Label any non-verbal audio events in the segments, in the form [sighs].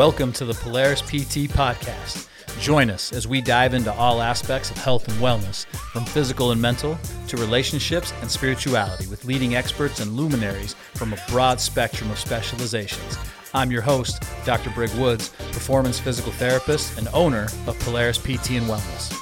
Welcome to the Polaris PT Podcast. Join us as we dive into all aspects of health and wellness, from physical and mental to relationships and spirituality, with leading experts and luminaries from a broad spectrum of specializations. I'm your host, Dr. Brig Woods, performance physical therapist and owner of Polaris PT and Wellness.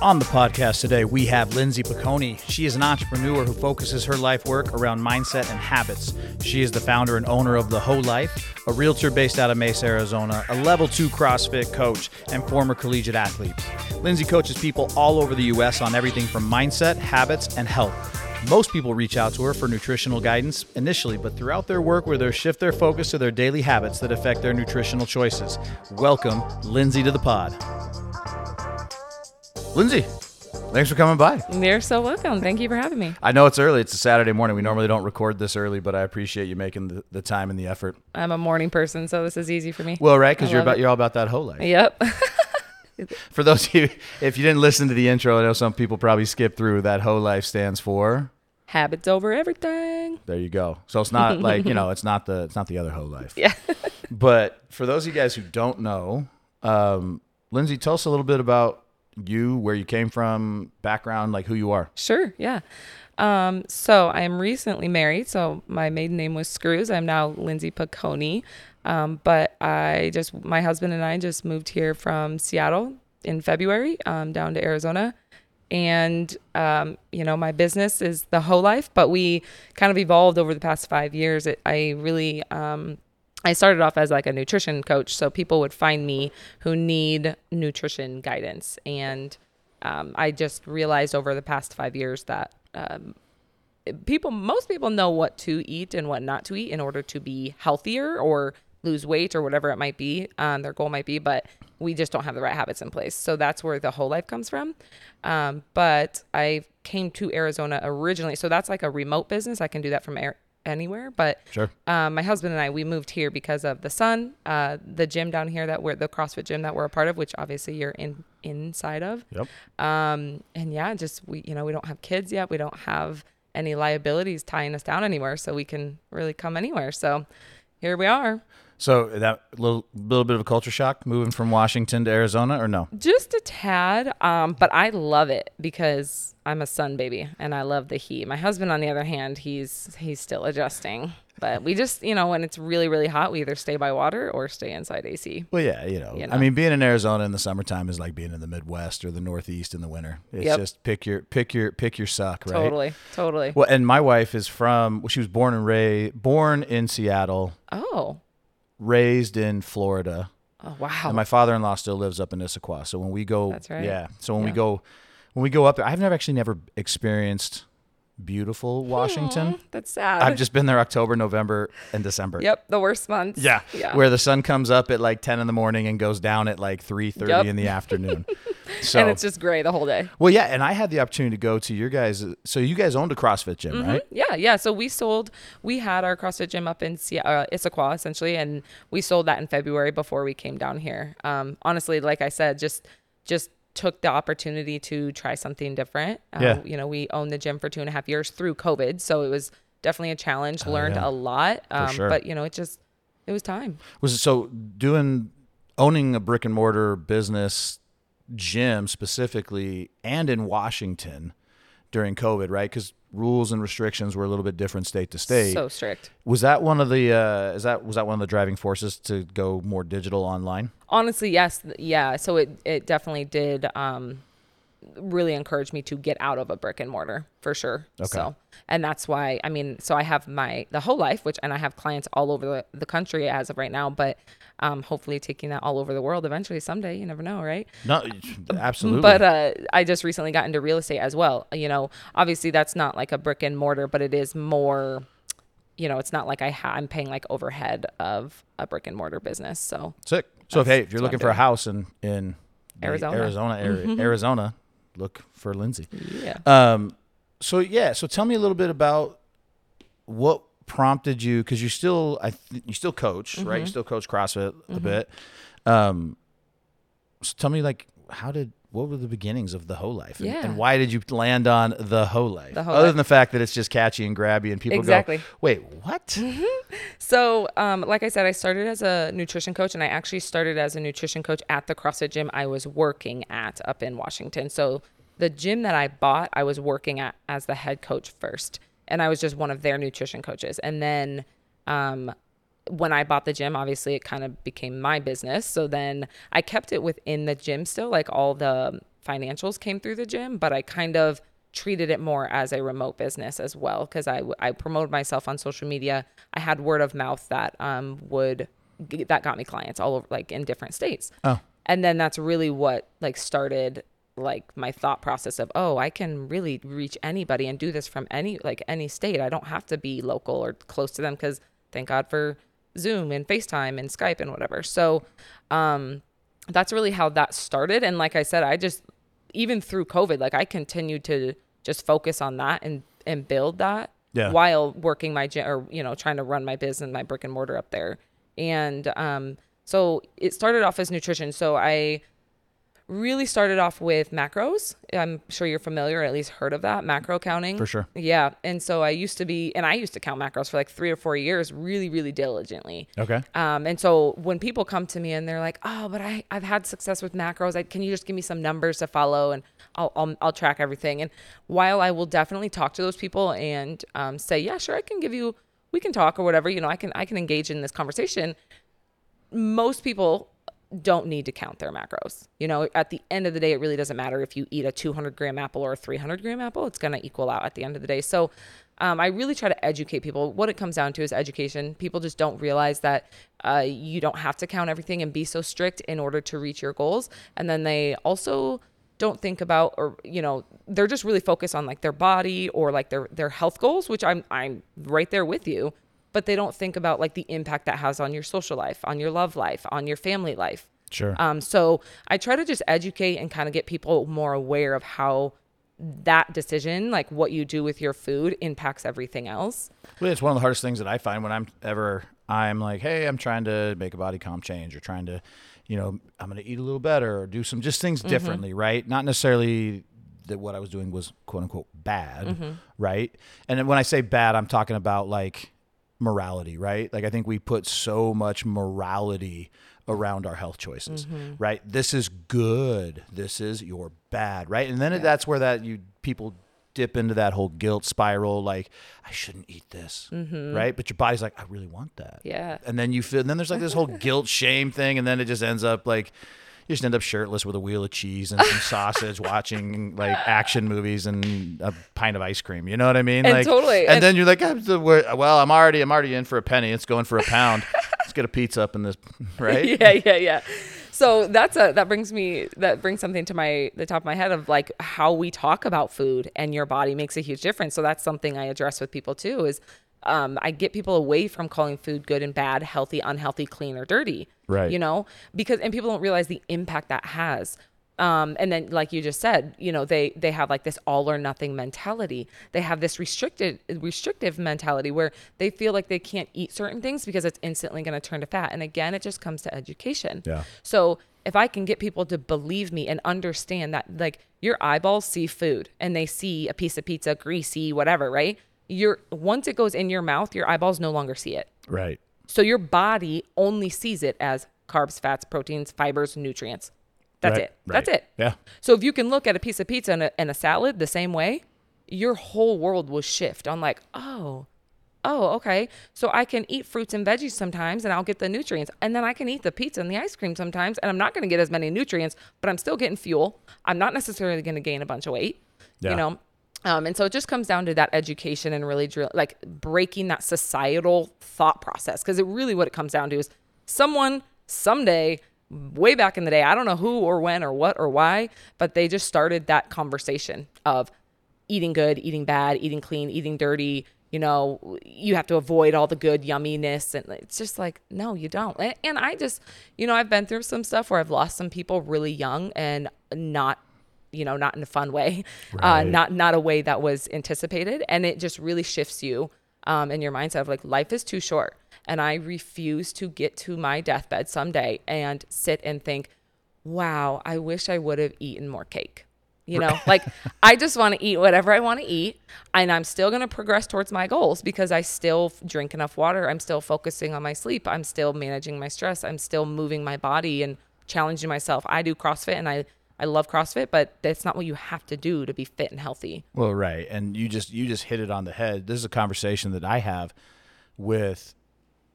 On the podcast today, we have Lindsay Picone. She is an entrepreneur who focuses her life work around mindset and habits. She is the founder and owner of The HOE Life, a realtor based out of Mesa, Arizona, a level two CrossFit coach, and former collegiate athlete. Lindsay coaches people all over the U.S. on everything from mindset, habits, and health. Most people reach out to her for nutritional guidance initially, but throughout their work, where they shift their focus to their daily habits that affect their nutritional choices. Welcome, Lindsay, to the pod. Lindsay, thanks for coming by. You're so welcome. Thank you for having me. I know it's early. It's a Saturday morning. We normally don't record this early, but I appreciate you making the, the time and the effort. I'm a morning person, so this is easy for me. Well, right, because you're about it. you're all about that whole life. Yep. [laughs] For those of you, if you didn't listen to the intro, I know some people probably skipped through. That HOE Life stands for. Habits over everything. There you go. So it's not [laughs] like you know, it's not the it's not the other whole life. Yeah. [laughs] But for those of you guys who don't know, um, Lindsay, tell us a little bit about you, where you came from, background, like who you are. Sure. Yeah. Um, so I am recently married. So my maiden name was Screws. I'm now Lindsay Picone. Um, but I just, my husband and I just moved here from Seattle in February um, down to Arizona. And, um, you know, my business is the HOE Life, but we kind of evolved over the past five years. It, I really, um, I started off as like a nutrition coach, so people would find me who need nutrition guidance, and um, I just realized over the past five years that um, people, most people know what to eat and what not to eat in order to be healthier or lose weight or whatever it might be, um, their goal might be, but we just don't have the right habits in place. So that's where the HOE Life comes from. Um, but I came to Arizona originally, so that's like a remote business. I can do that from anywhere, but Sure. um, my husband and I, we moved here because of the sun, uh, the gym down here that we're the CrossFit gym that we're a part of, which obviously you're in inside of. Yep. Um, and yeah, just we, you know, we don't have kids yet. We don't have any liabilities tying us down anywhere, so we can really come anywhere. So here we are. So that little little bit of a culture shock moving from Washington to Arizona, or no? Just a tad, um, but I love it because I'm a sun baby and I love the heat. My husband, on the other hand, he's he's still adjusting. But we just, you know, when it's really really hot, we either stay by water or stay inside AC. Well, yeah, you know, You I mean, being in Arizona in the summertime is like being in the Midwest or the Northeast in the winter. It's Yep. just pick your pick your pick your suck, right? Totally, totally. Well, and my wife is from. Well, she was born and raised born in Seattle, Oh, raised in Florida, oh wow. and my father-in-law still lives up in Issaquah. So when we go, That's right. Yeah. So when we go, when we go up there, I've never actually never experienced beautiful Washington. Aw, that's sad. I've just been there October, November, and December. Yep, the worst months. Yeah. Yeah. Where the sun comes up at like 10 in the morning and goes down at like 3:30 Yep. in the afternoon. [laughs] So and it's just gray the whole day. Well, yeah, and I had the opportunity to go to your guys. So you guys owned a CrossFit gym, right? Yeah, yeah. So we sold, we had our CrossFit gym up in Se- uh, Issaquah essentially, and we sold that in February before we came down here. Um, honestly, like I said, just just took the opportunity to try something different. Uh, Yeah. You know, we owned the gym for two and a half years through COVID, so it was definitely a challenge. Learned yeah. a lot, um, sure. but you know, it just it was time. Was it so doing owning a brick and mortar business gym specifically and in Washington during COVID, right? Because rules and restrictions were a little bit different state to state. So strict. was that one of the uh, is that was that one of the driving forces to go more digital online? honestly yes yeah so it it definitely did um really encouraged me to get out of a brick and mortar for sure Okay. so and that's why i mean so i have my the HOE Life which and i have clients all over the, the country as of right now but um hopefully taking that all over the world eventually someday you never know right No, [laughs] absolutely. but uh, I just recently got into real estate as well. You know, obviously that's not like a brick and mortar, but it is more. You know, it's not like I ha- I'm paying like overhead of a brick and mortar business. So Sick. So if hey, if you're looking for a house in in Arizona. Mm-hmm. Arizona area, Arizona, look for Lindsay. yeah. Um, so yeah, so tell me a little bit about what prompted you because you still I th- you still coach right? You still coach CrossFit a bit. Um, so tell me like how did what were the beginnings of the HOE Life? And, Yeah. and why did you land on the HOE Life? The Other Life. than the fact that it's just catchy and grabby and people Exactly. go, wait, what? [laughs] So, um, like I said, I started as a nutrition coach, and I actually started as a nutrition coach at the CrossFit gym I was working at up in Washington. So, the gym that I bought, I was working at as the head coach first, and I was just one of their nutrition coaches. And then, um, when I bought the gym, obviously it kind of became my business. So then I kept it within the gym still, like all the financials came through the gym, but I kind of treated it more as a remote business as well because I, I promoted myself on social media. I had word of mouth that um, would that got me clients all over like in different states. Oh. And then that's really what like started like my thought process of oh I can really reach anybody and do this from any like any state. I don't have to be local or close to them because thank God for Zoom and FaceTime and Skype and whatever. So um that's really how that started. And like I said, I just even through COVID, like I continued to just focus on that and and build that Yeah. while working my gym or you know trying to run my business, my brick and mortar up there. And um, so it started off as nutrition. So I really started off with macros. I'm sure you're familiar, or at least heard of that macro counting. For sure. Yeah. And so I used to be, and I used to count macros for like three or four years, really, really diligently. Okay. Um, and so when people come to me and they're like, "Oh, but I I've had success with macros. I, can you just give me some numbers to follow and I'll I'll, I'll track everything." And while I will definitely talk to those people and um, say, "Yeah, sure, I can give you, we can talk or whatever," you know, I can I can engage in this conversation. Most people don't need to count their macros. You know, at the end of the day, it really doesn't matter if you eat a 200 gram apple or a 300 gram apple. It's going to equal out at the end of the day. So, um, I really try to educate people. What it comes down to is education. People just don't realize that uh, you don't have to count everything and be so strict in order to reach your goals. And then they also don't think about, or you know, they're just really focused on like their body or like their their health goals, which I'm I'm right there with you. But they don't think about like the impact that has on your social life, on your love life, on your family life. Sure. Um, so I try to just educate and kind of get people more aware of how that decision, like what you do with your food, impacts everything else. Well, it's one of the hardest things that I find when I'm ever I'm like, hey, I'm trying to make a body comp change or trying to, you know, I'm going to eat a little better or do some just things differently, right? Not necessarily that what I was doing was quote unquote bad, right? And then when I say bad, I'm talking about like morality, right? Like I think we put so much morality around our health choices, mm-hmm. right? This is good. This is you're bad, right? And then that's where that you people dip into that whole guilt spiral like I shouldn't eat this, mm-hmm. right? But your body's like I really want that. Yeah. And then you feel and then there's like this whole [laughs] guilt shame thing and then it just ends up like you just end up shirtless with a wheel of cheese and some sausage watching like action movies and a pint of ice cream. You know what I mean? And like, totally. And, And- then you're like, ah, I'm the, well, I'm already, I'm already in for a penny. It's going for a pound. Let's get a pizza up in this, [laughs] right? [laughs] yeah, yeah, yeah. So that's a that brings me that brings something to my the top of my head of like how we talk about food and your body makes a huge difference. So that's something I address with people too. Is um, I get people away from calling food good and bad, healthy, unhealthy, clean, or dirty. Right. You know, because and people don't realize the impact that has. Um, and then, like you just said, you know, they they have like this all or nothing mentality. They have this restricted restrictive mentality where they feel like they can't eat certain things because it's instantly going to turn to fat. And again, it just comes to education. Yeah. So if I can get people to believe me and understand that, like your eyeballs see food and they see a piece of pizza, greasy, whatever, right? Your once it goes in your mouth, your eyeballs no longer see it. Right. So your body only sees it as carbs, fats, proteins, fibers, nutrients. That's Right, it. That's it. Yeah. So if you can look at a piece of pizza and a, and a salad the same way, your whole world will shift on like, oh, oh, okay. So I can eat fruits and veggies sometimes and I'll get the nutrients. And then I can eat the pizza and the ice cream sometimes and I'm not going to get as many nutrients, but I'm still getting fuel. I'm not necessarily going to gain a bunch of weight, Yeah. you know? Um, and so it just comes down to that education and really drill, like breaking that societal thought process. Cause it really what it comes down to is someone someday, way back in the day, I don't know who or when or what or why, but they just started that conversation of eating good, eating bad, eating clean, eating dirty. You know, you have to avoid all the good yumminess. And it's just like, no, you don't. And I just, you know, I've been through some stuff where I've lost some people really young and not you know not in a fun way [laughs] uh, not not a way that was anticipated and it just really shifts you um, in your mindset of like life is too short and i refuse to get to my deathbed someday and sit and think wow, I wish I would have eaten more cake. You know, like I just want to eat whatever I want to eat, and I'm still going to progress towards my goals because I still drink enough water. I'm still focusing on my sleep. I'm still managing my stress. I'm still moving my body and challenging myself. I do CrossFit and I I love CrossFit, but that's not what you have to do to be fit and healthy. Well, right, and you just you just hit it on the head. This is a conversation that I have with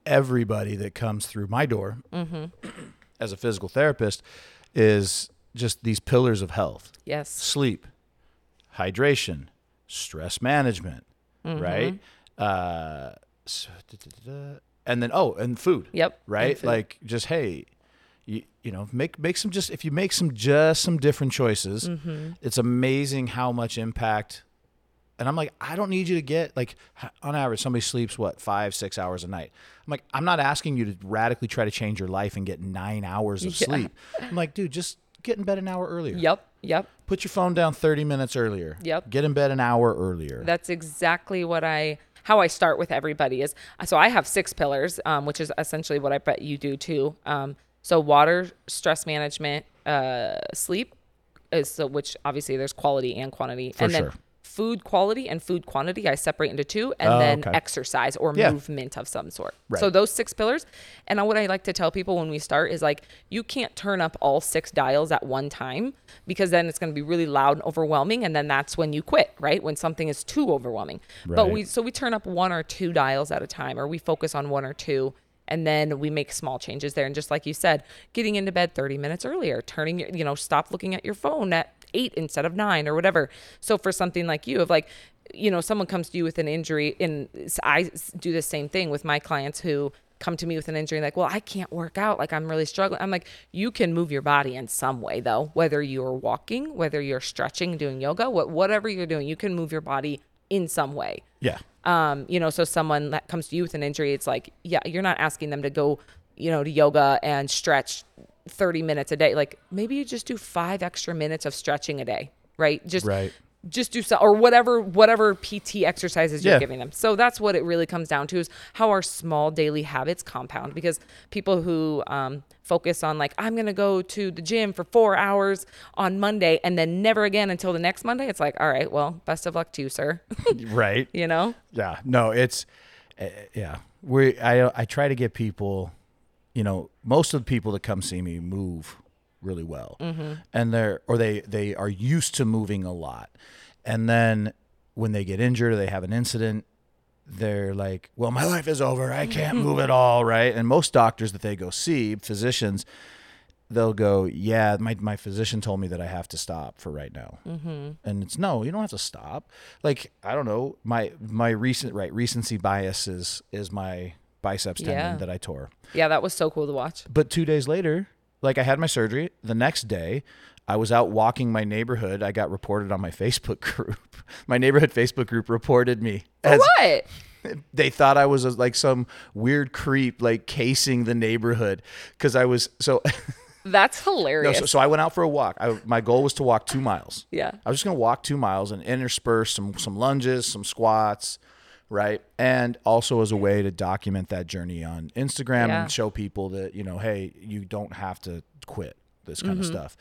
everybody that comes through my door mm-hmm. as a physical therapist. Is just these pillars of health: Yes. sleep, hydration, stress management, Mm-hmm. right? Uh, s- da- da- da- da. and then oh, and food. Yep. right? food. Like just hey, you you know make make some just if you make some just some different choices, Mm-hmm. it's amazing how much impact. And I'm like, I don't need you to get like on average somebody sleeps what five six hours a night. I'm like, I'm not asking you to radically try to change your life and get nine hours of [laughs] Yeah. sleep. I'm like, dude, just get in bed an hour earlier. Yep. Yep. Put your phone down 30 minutes earlier. Yep. Get in bed an hour earlier. That's exactly what I how I start with everybody is so I have six pillars, um, which is essentially what I bet you do too. Um, so water, stress management, uh, sleep is so which obviously there's quality and quantity, For and then sure. food quality and food quantity I separate into two, and Oh, then okay. exercise or Yeah. movement of some sort. Right. So those six pillars, and what I like to tell people when we start is like you can't turn up all six dials at one time because then it's going to be really loud and overwhelming, and then that's when you quit, right? When something is too overwhelming. But Right. we so we turn up one or two dials at a time, or we focus on one or two. And then we make small changes there. And just like you said, getting into bed 30 minutes earlier, turning, your, you know, stop looking at your phone at eight instead of nine or whatever. So for something like you, of like, you know, someone comes to you with an injury, and I do the same thing with my clients who come to me with an injury, like, well, I can't work out. Like, I'm really struggling. I'm like, you can move your body in some way, though, whether you're walking, whether you're stretching, doing yoga, what, whatever you're doing, you can move your body in some way. yeah. Um, you know, so someone that comes to you with an injury, it's like, yeah, you're not asking them to go, you know, to yoga and stretch 30 minutes a day. Like maybe you just do five extra minutes of stretching a day, right? Just Right. Just do so or whatever whatever PT exercises you're Yeah. giving them. So that's what it really comes down to is how our small daily habits compound because people who um, focus on like I'm gonna go to the gym for four hours on Monday and then never again until the next Monday. It's like all right, well, best of luck to you, sir. [laughs] right. you know? Yeah, no, it's uh, yeah. We I I try to get people, you know, most of the people that come see me move really well, and they're or they they are used to moving a lot, and then when they get injured or they have an incident. They're like, well, my life is over. I can't move at all, right? And most doctors that they go see, physicians, they'll go, yeah, my, my physician told me that I have to stop for right now. Mm-hmm. And it's no, you don't have to stop. Like, I don't know, my, my recent, right, recency bias is, is my biceps tendon Yeah. that I tore. Yeah, that was so cool to watch. But two days later, like I had my surgery. The next day, I was out walking my neighborhood. I got reported on my Facebook [laughs] group. My neighborhood Facebook group reported me as what? they thought I was a, like some weird creep, like casing the neighborhood because I was so. [laughs] That's no, hilarious. so, so I went out for a walk. I, my goal was to walk two miles. yeah. I was just gonna walk two miles and intersperse some some lunges, some squats, right? And also as a way to document that journey on Instagram Yeah. and show people that you know, hey, you don't have to quit this kind Mm-hmm. of stuff.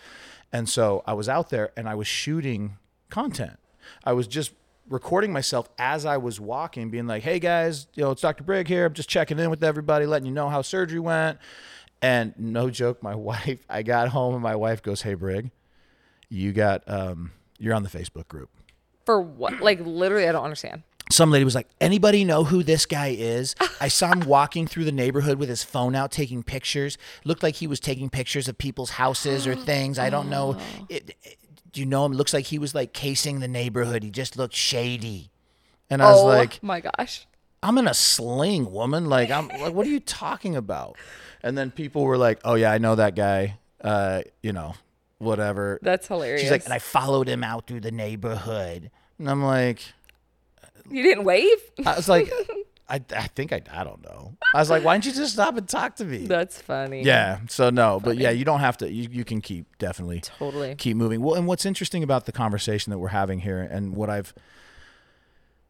And so I was out there and I was shooting content. I was just recording myself as I was walking, being like, "Hey guys, you know, it's Dr. Brig here. I'm just checking in with everybody, letting you know how surgery went." And no joke, my [laughs] wife, I got home and my wife goes, "Hey Brig, you got um you're on the Facebook group." For what? Like literally, I don't understand. Some lady was like, "Anybody know who this guy is? I saw him walking through the neighborhood with his phone out taking pictures. Looked like he was taking pictures of people's houses or things. I don't know. It, it- do you know him? Looks like he was like casing the neighborhood. He just looked shady." And I was oh like, my gosh. I'm in a sling, woman. Like, I'm like, what are you talking about? And then people were like, oh, yeah, I know that guy. Uh, you know, whatever. That's hilarious. She's like, and I followed him out through the neighborhood. And I'm like, you didn't wave? I was like, [laughs] I, I think I, I don't know. I was like, why don't you just stop and talk to me? That's funny. yeah. So no, but yeah, you don't have to. You, you can keep definitely Totally. keep moving. Well, and what's interesting about the conversation that we're having here, and what I've,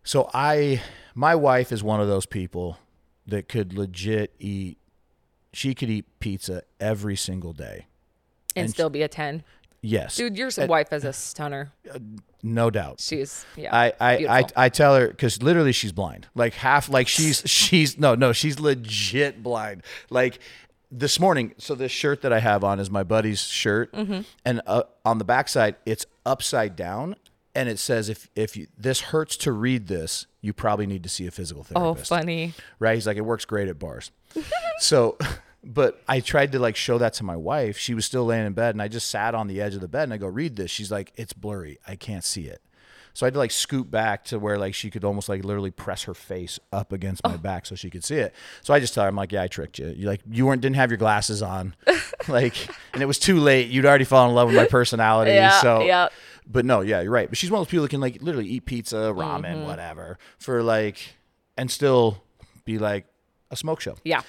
so I, my wife is one of those people that could legit eat. She could eat pizza every single day. and, still be a 10. Yes, Dude, your wife is a stunner. no doubt. She's, yeah. I, I, I. I tell her because literally she's blind. Like half, like she's [laughs] she's no no she's legit blind. Like this morning, so this shirt that I have on is my buddy's shirt, Mm-hmm. and uh, on the backside it's upside down, and it says if if you, this hurts to read this, you probably need to see a physical therapist. oh, funny. right? He's like, it works great at bars. [laughs] so, but I tried to like show that to my wife. She was still laying in bed, and I just sat on the edge of the bed and I go, read this. She's like, it's blurry. I can't see it. So I had to like scoot back to where like she could almost like literally press her face up against my back so she could see it. So I just tell her, I'm like, yeah, I tricked you. You like you weren't didn't have your glasses on, [laughs] like, and it was too late. You'd already fallen in love with my personality. Yeah, so yeah. but no, yeah, you're right. But she's one of those people that can like literally eat pizza, ramen, Mm-hmm. whatever, for like, and still be like a smoke show. Yeah.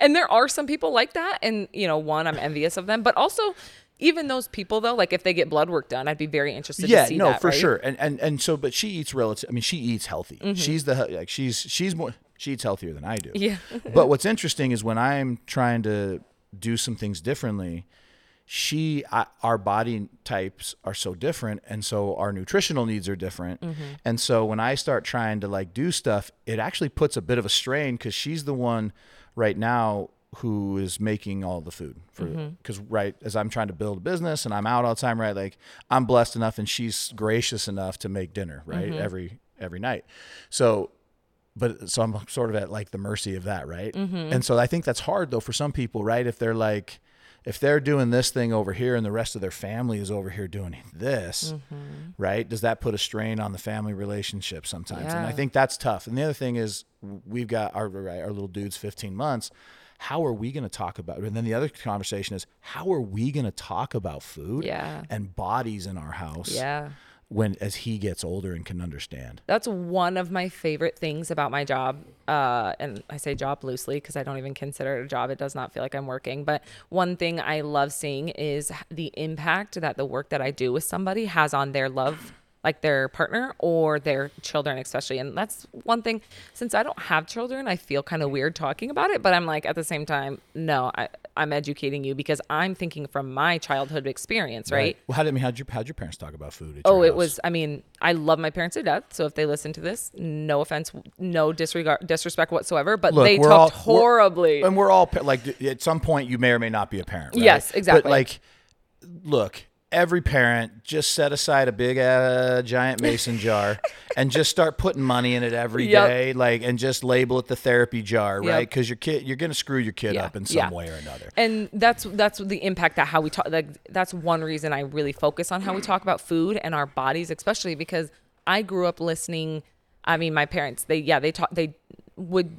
And there are some people like that. And, you know, one, I'm envious of them. But also, even those people, though, like if they get blood work done, I'd be very interested Yeah, to see no, that. for right? Mm-hmm. sure. And and and so, but she eats relative. I mean, she eats healthy. She's the like she's she's more she eats healthier than I do. Yeah. [laughs] but what's interesting is when I'm trying to do some things differently, she I, our body types are so different and so our nutritional needs are different Mm-hmm. and so when i start trying to like do stuff it actually puts a bit of a strain because she's the one right now who is making all the food for Mm-hmm. because right as i'm trying to build a business and i'm out all the time right like i'm blessed enough and she's gracious enough to make dinner right Mm-hmm. every every night so but so I'm sort of at like the mercy of that, right? Mm-hmm. And so I think that's hard though for some people, right? If they're like, if they're doing this thing over here and the rest of their family is over here doing this, Mm-hmm. right? Does that put a strain on the family relationship sometimes? And I think that's tough. And the other thing is, we've got our our little dude's 15 months. How are we going to talk about? it? And then the other conversation is, how are we going to talk about food Yeah. and bodies in our house Yeah. When as he gets older and can understand? That's one of my favorite things about my job. Uh, and I say job loosely because I don't even consider it a job. It does not feel like I'm working. But one thing I love seeing is the impact that the work that I do with somebody has on their love, like their partner or their children, especially. And that's one thing. Since I don't have children, I feel kind of weird talking about it. But I'm like, at the same time, no, I, I'm educating you because I'm thinking from my childhood experience, right? Well, how did I mean? How'd your how'd your parents talk about food? at Oh, it house? was. I mean, I love my parents to death. So if they listen to this, no offense, no disregard, disrespect whatsoever. But Look, they talked all- we're- horribly. and we're all like at some point you may or may not be a parent. Right? Yes, exactly. But like, look, every parent just set aside a big uh, giant mason jar [laughs] and just start putting money in it every day, Yep. like, and just label it the therapy jar, Yep. right? Because your kid, you're gonna screw your kid Yeah, up in some yeah. way or another. and that's that's the impact that how we talk. Like that's one reason I really focus on how we talk about food and our bodies, especially because I grew up listening. I mean, my parents, they yeah, they talk, they would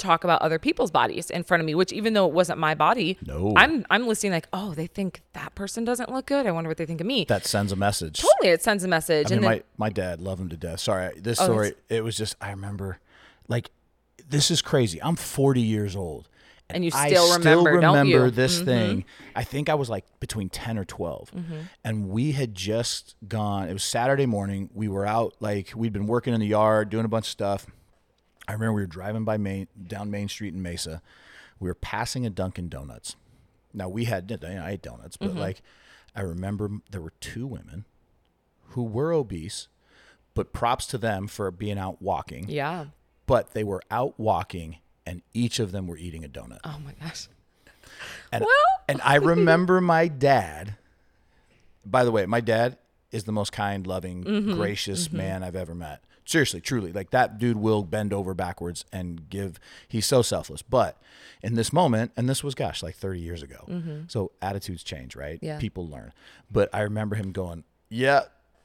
talk about other people's bodies in front of me, which even though it wasn't my body, No. I'm I'm listening like, oh, they think that person doesn't look good. I wonder what they think of me. That sends a message. totally, it sends a message. I mean, and then, my, my dad loved him to death. Sorry, this Oh, story, it was just, I remember, like, this is crazy. I'm 40 years old. And you I still remember, don't remember you? Mm-hmm. this thing. I think I was like between 10 or 12. And we had just gone, it was Saturday morning. We were out, like, we'd been working in the yard, doing a bunch of stuff. I remember we were driving by Main, down Main Street in Mesa. We were passing a Dunkin' Donuts. Now, we had, you know, I ate donuts, but Mm-hmm. like, I remember there were two women who were obese, but props to them for being out walking. yeah. But they were out walking, and each of them were eating a donut. Oh my gosh. [laughs] And, Well- and I remember my dad. By the way, my dad is the most kind, loving, Mm-hmm. gracious man I've ever met. Seriously, truly, like that dude will bend over backwards and give. He's so selfless. But in this moment, and this was gosh, like 30 years ago. So attitudes change, right? Mm-hmm. Yeah. People learn. But I remember him going, "Yeah,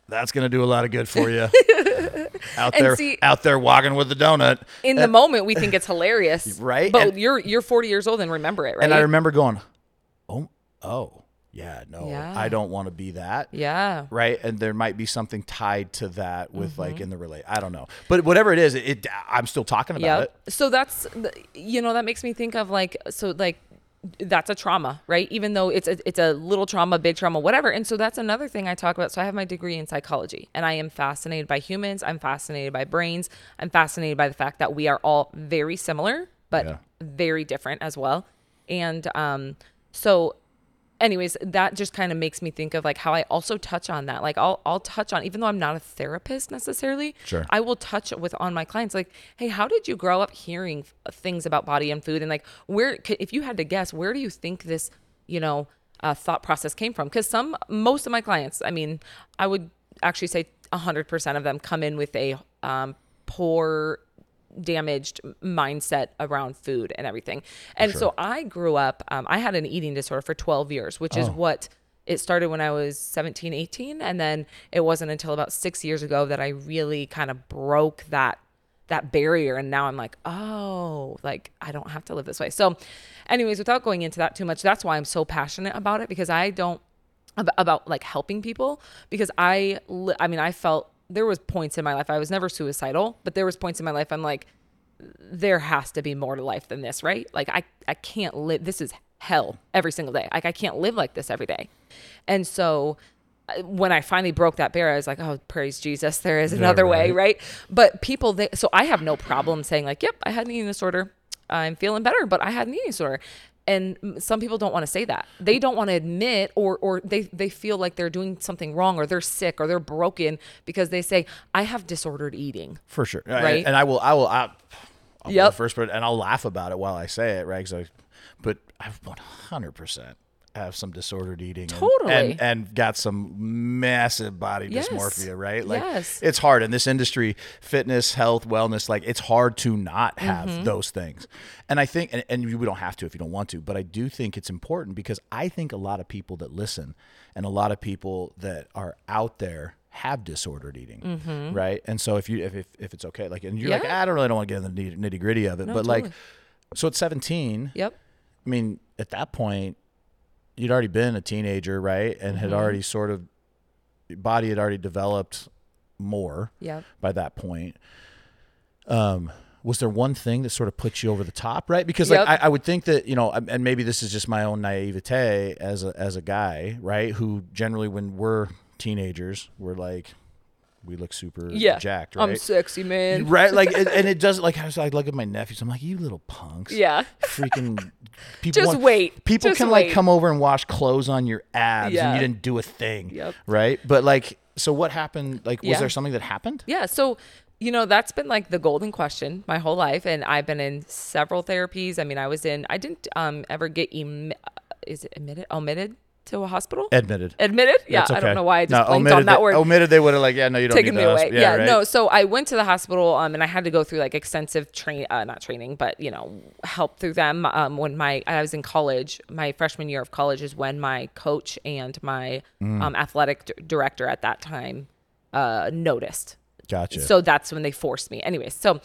that's gonna do a lot of good for you." [laughs] out And there, see- out there walking with the donut. In the moment, we think it's hilarious, [laughs] Right? But And- you're you're 40 years old and remember it, right? And I remember going, "Oh, oh, yeah, no, Yeah. I don't want to be that." yeah. Right, and there might be something tied to that with Mm-hmm. like in the relate. I don't know, but whatever it is, it, it I'm still talking about Yeah. it. So that's you know that makes me think of like so like that's a trauma, right? Even though it's a, it's a little trauma, big trauma, whatever. And so that's another thing I talk about. So I have my degree in psychology, and I am fascinated by humans. I'm fascinated by brains. I'm fascinated by the fact that we are all very similar, but Yeah. very different as well. And um, so anyways, that just kind of makes me think of like how I also touch on that. Like I'll I'll touch on even though I'm not a therapist necessarily, Sure. I will touch with on my clients like, "Hey, how did you grow up hearing things about body and food and like where if you had to guess, where do you think this, you know, uh, thought process came from?" Cuz some most of my clients, I mean, I would actually say 100% of them come in with a um, poor damaged mindset around food and everything. And so I grew up, um, I had an eating disorder for 12 years, which is what it started when I was 17, 18. And then it wasn't until about six years ago that I really kind of broke that that barrier and now i'm like oh like i don't have to live this way so anyways without going into that too much that's why i'm so passionate about it because i don't ab- about like helping people because I I mean I felt there was points in my life I was never suicidal but there was points in my life I'm like there has to be more to life than this right like I I can't live this is hell every single day like I can't live like this every day and so uh, when I finally broke that barrier, I was like, "Oh, praise Jesus! There is another way, right?" But people, they, so I have no problem saying like, "Yep, I had an eating disorder. I'm feeling better, but I had an eating disorder." And some people don't want to say that. They don't want to admit, or or they they feel like they're doing something wrong, or they're sick, or they're broken because they say, "I have disordered eating." for sure. Uh, right. And I will, I will, I, I'll Yep. first, but and I'll laugh about it while I say it, right? 'Cause I, but I 100% have some disordered eating, and- Totally. and, and got some massive body Yes. dysmorphia, right? Like Yes. it's hard in this industry, fitness, health, wellness. Like it's hard to not have Mm-hmm. those things, and I think, and, and we don't have to if you don't want to, but I do think it's important because I think a lot of people that listen and a lot of people that are out there have disordered eating, right? And so if you if if, if it's okay, like, and you're like, Mm-hmm. I don't really don't want to get in the nitty gritty of it, but like, so at 17, Yep. I mean, at that point, you'd already been a teenager, right? And Mm-hmm. had already sort of, body had already developed more Yep. by that point. Um, was there one thing that sort of put you over the top, right? Because like Yep. I, I would think that you know, and maybe this is just my own naivete as a as a guy, right? Who generally, when we're teenagers, we're like, we look super Yeah. jacked, right? I'm sexy, man. right? Like, and, and it does. Like, I was like, look at my nephews. I'm like, you little punks. Yeah. Freaking [laughs] people. Just want- wait. People Just can like come over and wash clothes on your abs, and you didn't do a thing. Yep. Right. But like, so what happened? Like, was Yeah. there something that happened? Yeah. So, you know, that's been like the golden question my whole life. And I've been in several therapies. I mean, I was in, I didn't um, ever get, em- is it admitted, omitted to a hospital? Admitted. admitted? Yeah. That's I don't know why I just No, blanked on that they- word. Omitted. They would have like, yeah, no, you don't taken need me away. ask. Yeah, right? no. So I went to the hospital, um, and I had to go through like extensive train, uh, not training, but you know, help through them. Um, when my I was in college, my freshman year of college is when my coach and my Mm. um, athletic d- director at that time uh, noticed. Gotcha. So that's when they forced me. Anyways, so,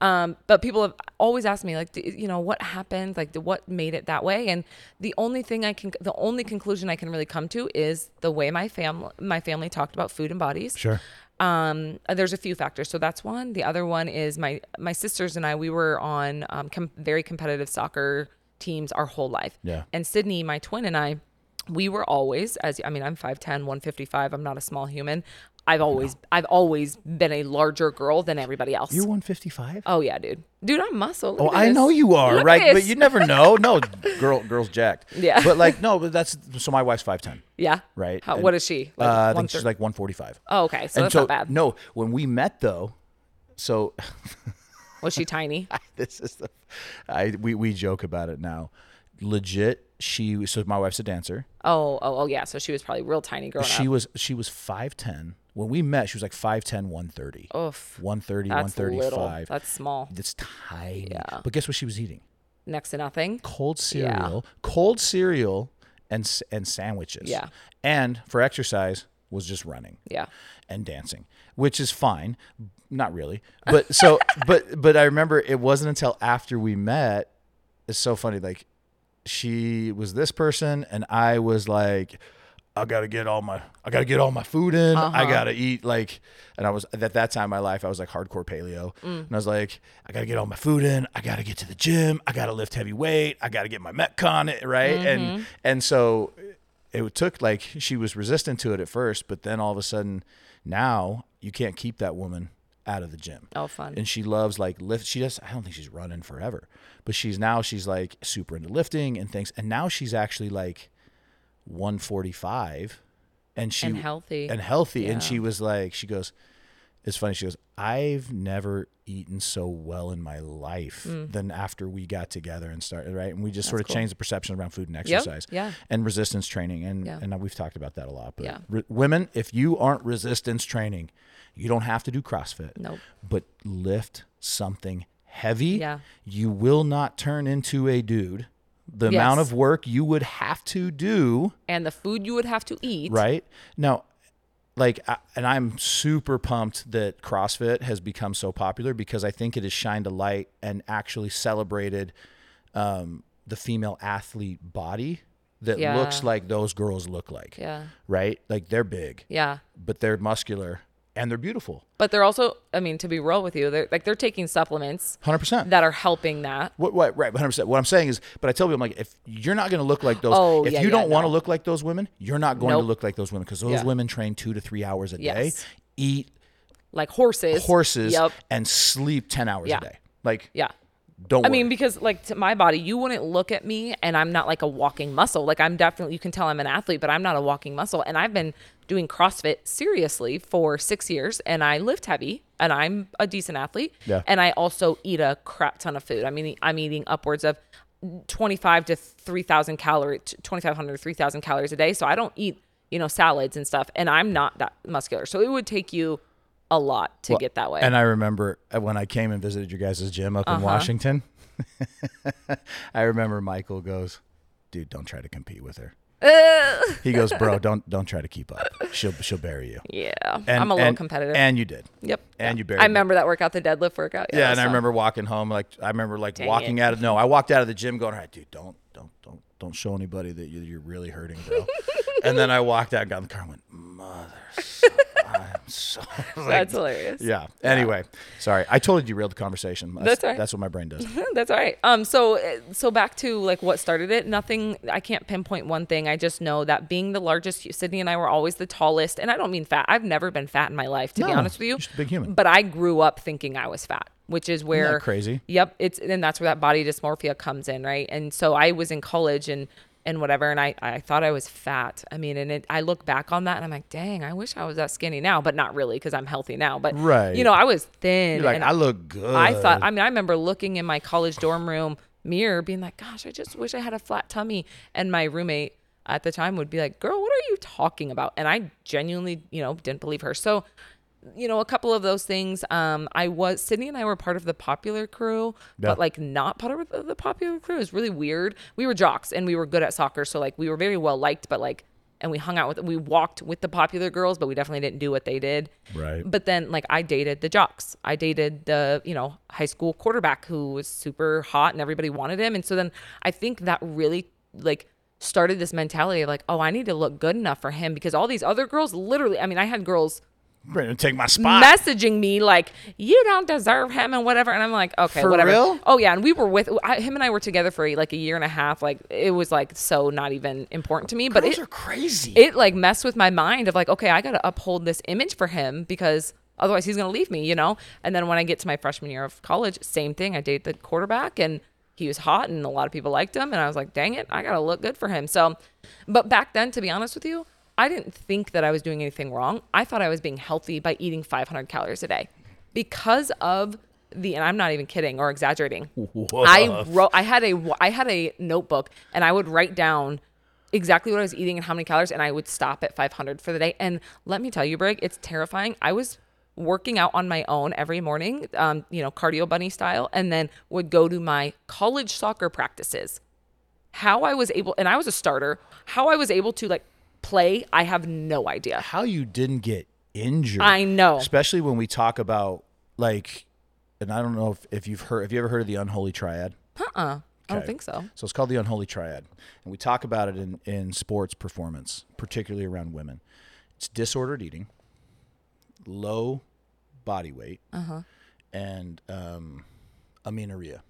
um, but people have always asked me, like, you know, what happened? Like, what made it that way? And the only thing I can, the only conclusion I can really come to is the way my family, my family talked about food and bodies. sure. Um, uh, there's a few factors. So that's one. The other one is my my sisters and I. We were on um, com- very competitive soccer teams our whole life. Yeah. And Sydney, my twin, and I, we were always as I mean, I'm 5'10", 155. I'm not a small human. I've always I've always been a larger girl than everybody else. You're 155. oh yeah, dude. Dude, I'm muscle. Look Oh, I this. know you are, Look right? But you never [laughs] know. No, girl, girl's jacked. Yeah. But like, no, but that's so. My wife's 5'10. Yeah. Right. How, And, what is she? uh, I think she's like 145. Oh, okay. So and that's so not bad. no, when we met though, so [laughs] Was she tiny? [laughs] this is the I we we joke about it now. Legit, she so my wife's a dancer. Oh, oh, oh, yeah. So she was probably real tiny growing She up. was she was 5'10. When we met, she was like 5'10, 130. Oof. 130, That's little. 135. That's small. It's tiny. Yeah. But guess what she was eating? Next to nothing. Cold cereal, cold cereal and and sandwiches. Yeah. And for exercise was just running. Yeah. and dancing, which is fine. Not really, but so, [laughs] but but I remember it wasn't until after we met. It's so funny. Like she was this person, and I was like, I gotta get all my, I gotta get all my food in. I uh-huh. gotta eat like, and I was at that time in my life, I was like hardcore paleo, mm. and I was like, I gotta get all my food in. I gotta get to the gym. I gotta lift heavy weight. I gotta get my metcon eh, right, and mm-hmm. and so it took like she was resistant to it at first, but then all of a sudden, now you can't keep that woman out of the gym. Oh, fun. And she loves like lift. She does. I don't think she's running forever, but she's now she's like super into lifting and things. And now she's actually like 145 and she And healthy. and healthy and she was like she goes it's funny she goes i've never eaten so well in my life than after we got together and started right and we just sort of Mm. cool. changed the perception around food and Yep, exercise yeah. and resistance training and Yeah. and we've talked about that a lot but Yeah. re- women if you aren't resistance training you don't have to do crossfit Nope. but lift something heavy Yeah. you will not turn into a dude the amount of work you would have to do And the food you would have to eat. right now like and i'm super pumped that crossfit has become so popular because i think it has shined a light and actually celebrated um, the female athlete body that Yeah. looks like those girls look like Yeah. right like they're big Yeah. but they're muscular and they're beautiful But they're also, I mean, to be real with you, they're like they're taking supplements 100% that are helping that. What, what, right, 100%. What I'm saying is, but I tell people, I'm like, if you're not going to look like those, Oh, if yeah, you yeah, don't want to look like those women, you're not going to look like those women because those Yeah. women train two to three hours a day, Yes. eat Like horses. horses, Yep. and sleep 10 hours a day. Like, Yeah. don't I worry. mean, because like to my body, you wouldn't look at me and I'm not like a walking muscle. Like I'm definitely, you can tell I'm an athlete, but I'm not a walking muscle. And I've been doing CrossFit seriously for six years and I lift heavy and I'm a decent athlete. Yeah. And I also eat a crap ton of food. I mean, I'm eating upwards of 25 to 3,000 calories, 2,500 to 3,000 calories a day. So I don't eat, you know, salads and stuff. And I'm not that muscular. So it would take you a lot to Well, get that way. And I remember uh, when I came and visited your guys' gym up Uh-huh. in Washington, [laughs] I remember Michael goes, dude, don't try to compete with her. [laughs] he goes, bro, don't don't try to keep up. She'll she'll bury you. yeah. And, I'm a little and- competitive. And you did. Yep. And yeah. you buried I me. remember that workout, the deadlift workout. Yeah, that and was I remember walking home like I remember like Dang walking it. out of no, I walked out of the gym going, "All right, dude, don't don't don't don't show anybody that you- you're really hurting, bro." [laughs] and then I walked out, and got in the car, and went, "Mother, [laughs] I'm [laughs] so." like, That's hilarious. Yeah. Anyway, sorry, I totally derailed the conversation. That's, That's all right. That's what my brain does. [laughs] That's all right. Um, so uh, so back to like what started it. Nothing. I can't pinpoint one thing. I just know that being the largest, Sydney and I were always the tallest, and I don't mean fat. I've never been fat in my life, to be honest with you. just a big human. But I grew up thinking I was fat, which is where crazy? Yep. It's and that's where that body dysmorphia comes in, right? And so I was in college and and whatever, and I I thought I was fat. I mean, and it, I look back on that and I'm like, dang, I wish I was that skinny now, but not really because I'm healthy now. But Right. you know, I was thin. You're like, and I look good. I thought, I mean, I remember looking in my college dorm room mirror being like, gosh, I just wish I had a flat tummy. And my roommate at the time would be like, girl, what are you talking about? And I genuinely, you know, didn't believe her. So, you know, a couple of those things. Um, I was Sydney and I were part of the popular crew, Yeah. but like not part of the- the popular crew. It was really weird. We were jocks and we were good at soccer, so like we were very well liked, but like, and we hung out with, we walked with the popular girls, but we definitely didn't do what they did. Right. But then like I dated the jocks. I dated the, you know, high school quarterback who was super hot and everybody wanted him. And so then I think that really like started this mentality of like, oh, I need to look good enough for him because all these other girls literally, I mean, I had girls Ready to take my spot. messaging me like, you don't deserve him and whatever. And I'm like, okay, For whatever. real? Oh yeah. And we were with I, him and I were together for like a year and a half. Like it was like so not even important to me, but Girls it, are crazy. it like messed with my mind of like, okay, I got to uphold this image for him because otherwise he's going to leave me, you know? And then when I get to my freshman year of college, same thing. I date the quarterback and he was hot and a lot of people liked him. And I was like, dang it, I got to look good for him. So, but back then, to be honest with you, I didn't think that I was doing anything wrong. I thought I was being healthy by eating 500 calories a day because of the, and I'm not even kidding or exaggerating. I wrote, I had a, I had a notebook and I would write down exactly what I was eating and how many calories, and I would stop at 500 for the day. And let me tell you, Brig, it's terrifying. I was working out on my own every morning, um, you know, cardio bunny style, and then would go to my college soccer practices. How I was able, and I was a starter, how I was able to like play, I have no idea. How you didn't get injured. I know. Especially when we talk about like, and I don't know if, if you've heard, have you ever heard of the unholy triad? Uh uh I don't think so. So it's called the unholy triad. And we talk about it in, in sports performance, particularly around women. It's disordered eating, low body weight, Uh-huh. and um, amenorrhea.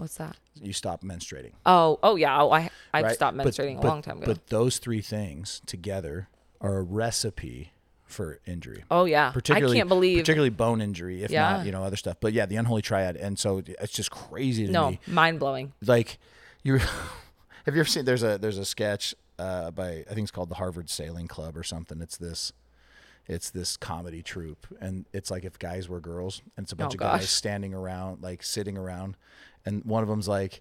What's that? You stop menstruating. Oh, oh yeah. Oh, I I've right? stopped menstruating but- a long time ago. But those three things together are a recipe for injury. oh yeah. particularly I can't believe. particularly bone injury, if Yeah. not you know other stuff. But yeah, the unholy triad, and so it's just crazy to me. no, me. mind blowing. Like you, [laughs] have you ever seen? There's a there's a sketch uh, by I think it's called the Harvard Sailing Club or something. It's this it's this comedy troupe and it's like if guys were girls and it's a bunch Oh, of guys standing around like sitting around and one of them's like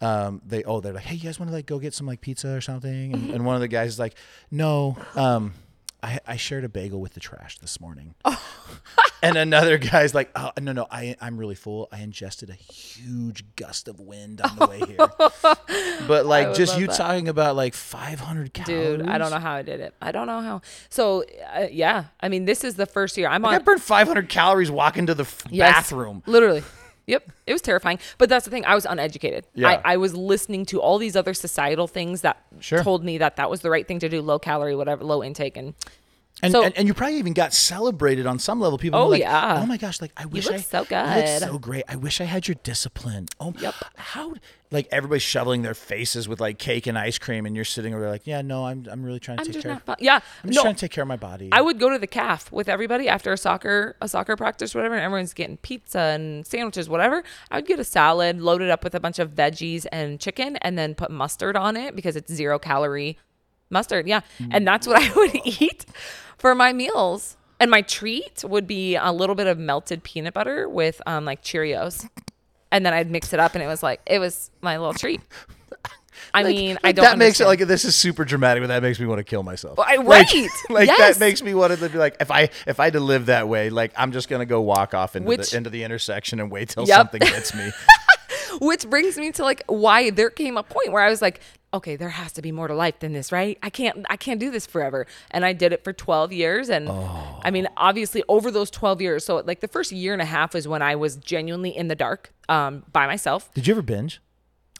um they oh they're like hey you guys want to like go get some like pizza or something and, and one of the guys is like no um I, I shared a bagel with the trash this morning [laughs] and another guy's like oh no no I, i'm really full i ingested a huge gust of wind on the way here [laughs] but like would just love you that. talking about like 500 calories Dude, I don't know how I did it. I don't know how. So, uh, yeah, I mean, this is the first year I'm I on. I burned 500 calories walking to the f- Yes, bathroom. Literally. Yep. It was terrifying. But that's the thing. I was uneducated. Yeah. I, I was listening to all these other societal things that Sure. told me that that was the right thing to do, low calorie, whatever, low intake. And And, So- and and you probably even got celebrated on some level. People Oh, were like, yeah. "Oh my gosh, like I wish look I so You look so great. I wish I had your discipline." Oh, Yep. How like everybody's shoveling their faces with like cake and ice cream, and you're sitting over there like, "Yeah, no, I'm I'm really trying to I'm take just care. not fun. Yeah. I'm just no, trying to take care of my body." I would go to the calf with everybody after a soccer a soccer practice, whatever, and everyone's getting pizza and sandwiches, whatever. I would get a salad loaded up with a bunch of veggies and chicken, and then put mustard on it because it's zero calorie mustard. Yeah, and that's what I [laughs] would eat for my meals. And my treat would be a little bit of melted peanut butter with um, like Cheerios, and then I'd mix it up, and it was like it was my little treat. [laughs] I mean, I don't. that makes it like this is super dramatic, but that makes me want to kill myself. I- Like- right. [laughs] Like, Yes. that makes me want to be like if I if I had to live that way, like I'm just gonna go walk off into Which- the into the intersection and wait till Yep. something hits me. Which brings me to like why there came a point where I was like, okay, there has to be more to life than this, right? I can't I can't do this forever. And I did it for 12 years and I mean, obviously over those 12 years, so like the first year and a half was when I was genuinely in the dark um by myself. Did you ever binge?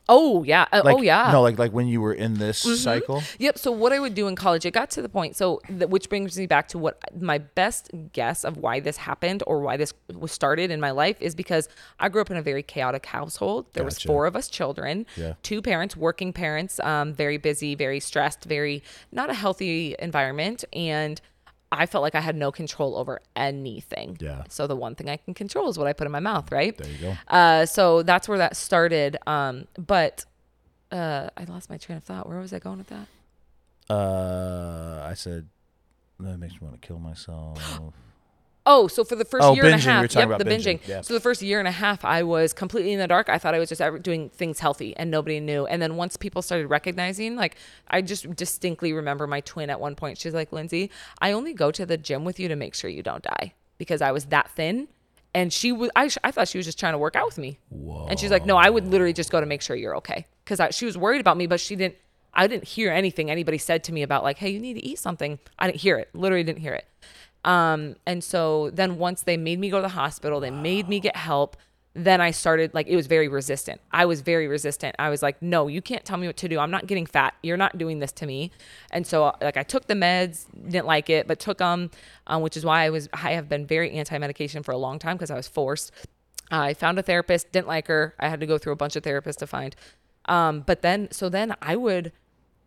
Oh, yeah. Uh, Like, oh, yeah. Mm-hmm. No, like like when you were in this cycle. Yep. So what I would do in college, it got to the point. So that, which brings me back to what my best guess of why this happened or why this was started in my life is because I grew up in a very chaotic household. There was Gotcha. four of us children, Yeah. two parents, working parents, um, very busy, very stressed, very not a healthy environment, and. I felt like I had no control over anything. Yeah. So the one thing I can control is what I put in my mouth, right? There you go. Uh, so that's where that started. Um, but uh, I lost my train of thought. Where was I going with that? Uh, I said that makes me want to kill myself. [gasps] [laughs] Oh, so for the first Oh, year and a binging. You were half, yep, the binging. binging, yeah. So the first year and a half, I was completely in the dark. I thought I was just doing things healthy, and nobody knew. And then once people started recognizing, like, I just distinctly remember my twin at one point. She's like, "Lindsay, I only go to the gym with you to make sure you don't die because I was that thin." And she was, I, I thought she was just trying to work out with me. Whoa. And she's like, "No, I would literally just go to make sure you're okay," because she was worried about me, but she didn't. I didn't hear anything anybody said to me about like, "Hey, you need to eat something." I didn't hear it. Literally didn't hear it. Um, and so then once they made me go to the hospital, they made me get help. Then I started like it was very resistant. I was very resistant. I was like, no, you can't tell me what to do. I'm not getting fat. You're not doing this to me. And so like I took the meds, didn't like it, but took them, um, which is why I was I have been very anti-medication for a long time because I was forced. I found a therapist, didn't like her. I had to go through a bunch of therapists to find. Um, but then so then I would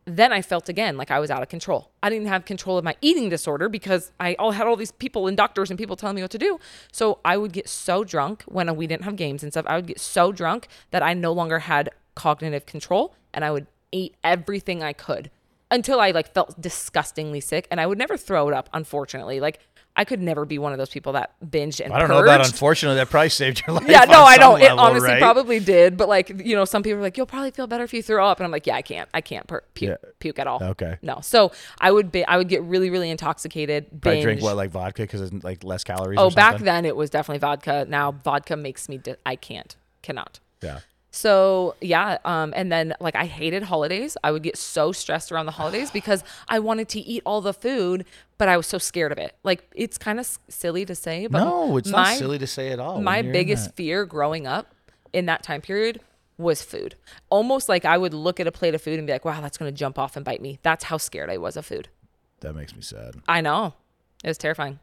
then I felt again like I was out of control. I didn't have control of my eating disorder because I all had all these people and doctors and people telling me what to do. So I would get so drunk when we didn't have games and stuff. I would get so drunk that I no longer had cognitive control and I would eat everything I could until I like felt disgustingly sick and I would never throw it up unfortunately. Like I could never be one of those people that binged and I don't know about unfortunately that probably saved your life. [laughs] Yeah, no, I don't. It honestly right? probably did, but like you know, some people are like, "You'll probably feel better if you throw up," and I'm like, "Yeah, I can't. I can't per- puke, Yeah. puke at all." Okay. No, so I would be, I would get really, really intoxicated. Binge. drink what like vodka because it's like less calories. oh, back then it was definitely vodka. Now vodka makes me, di- I can't, cannot. Yeah. So yeah, um, and then like I hated holidays. I would get so stressed around the holidays [sighs] because I wanted to eat all the food, but I was so scared of it. Like it's kind of silly to say, but No, it's my, not silly to say at all. my biggest fear growing up in that time period was food. Almost like I would look at a plate of food and be like, wow, that's going to jump off and bite me. That's how scared I was of food. That makes me sad. I know. It was terrifying.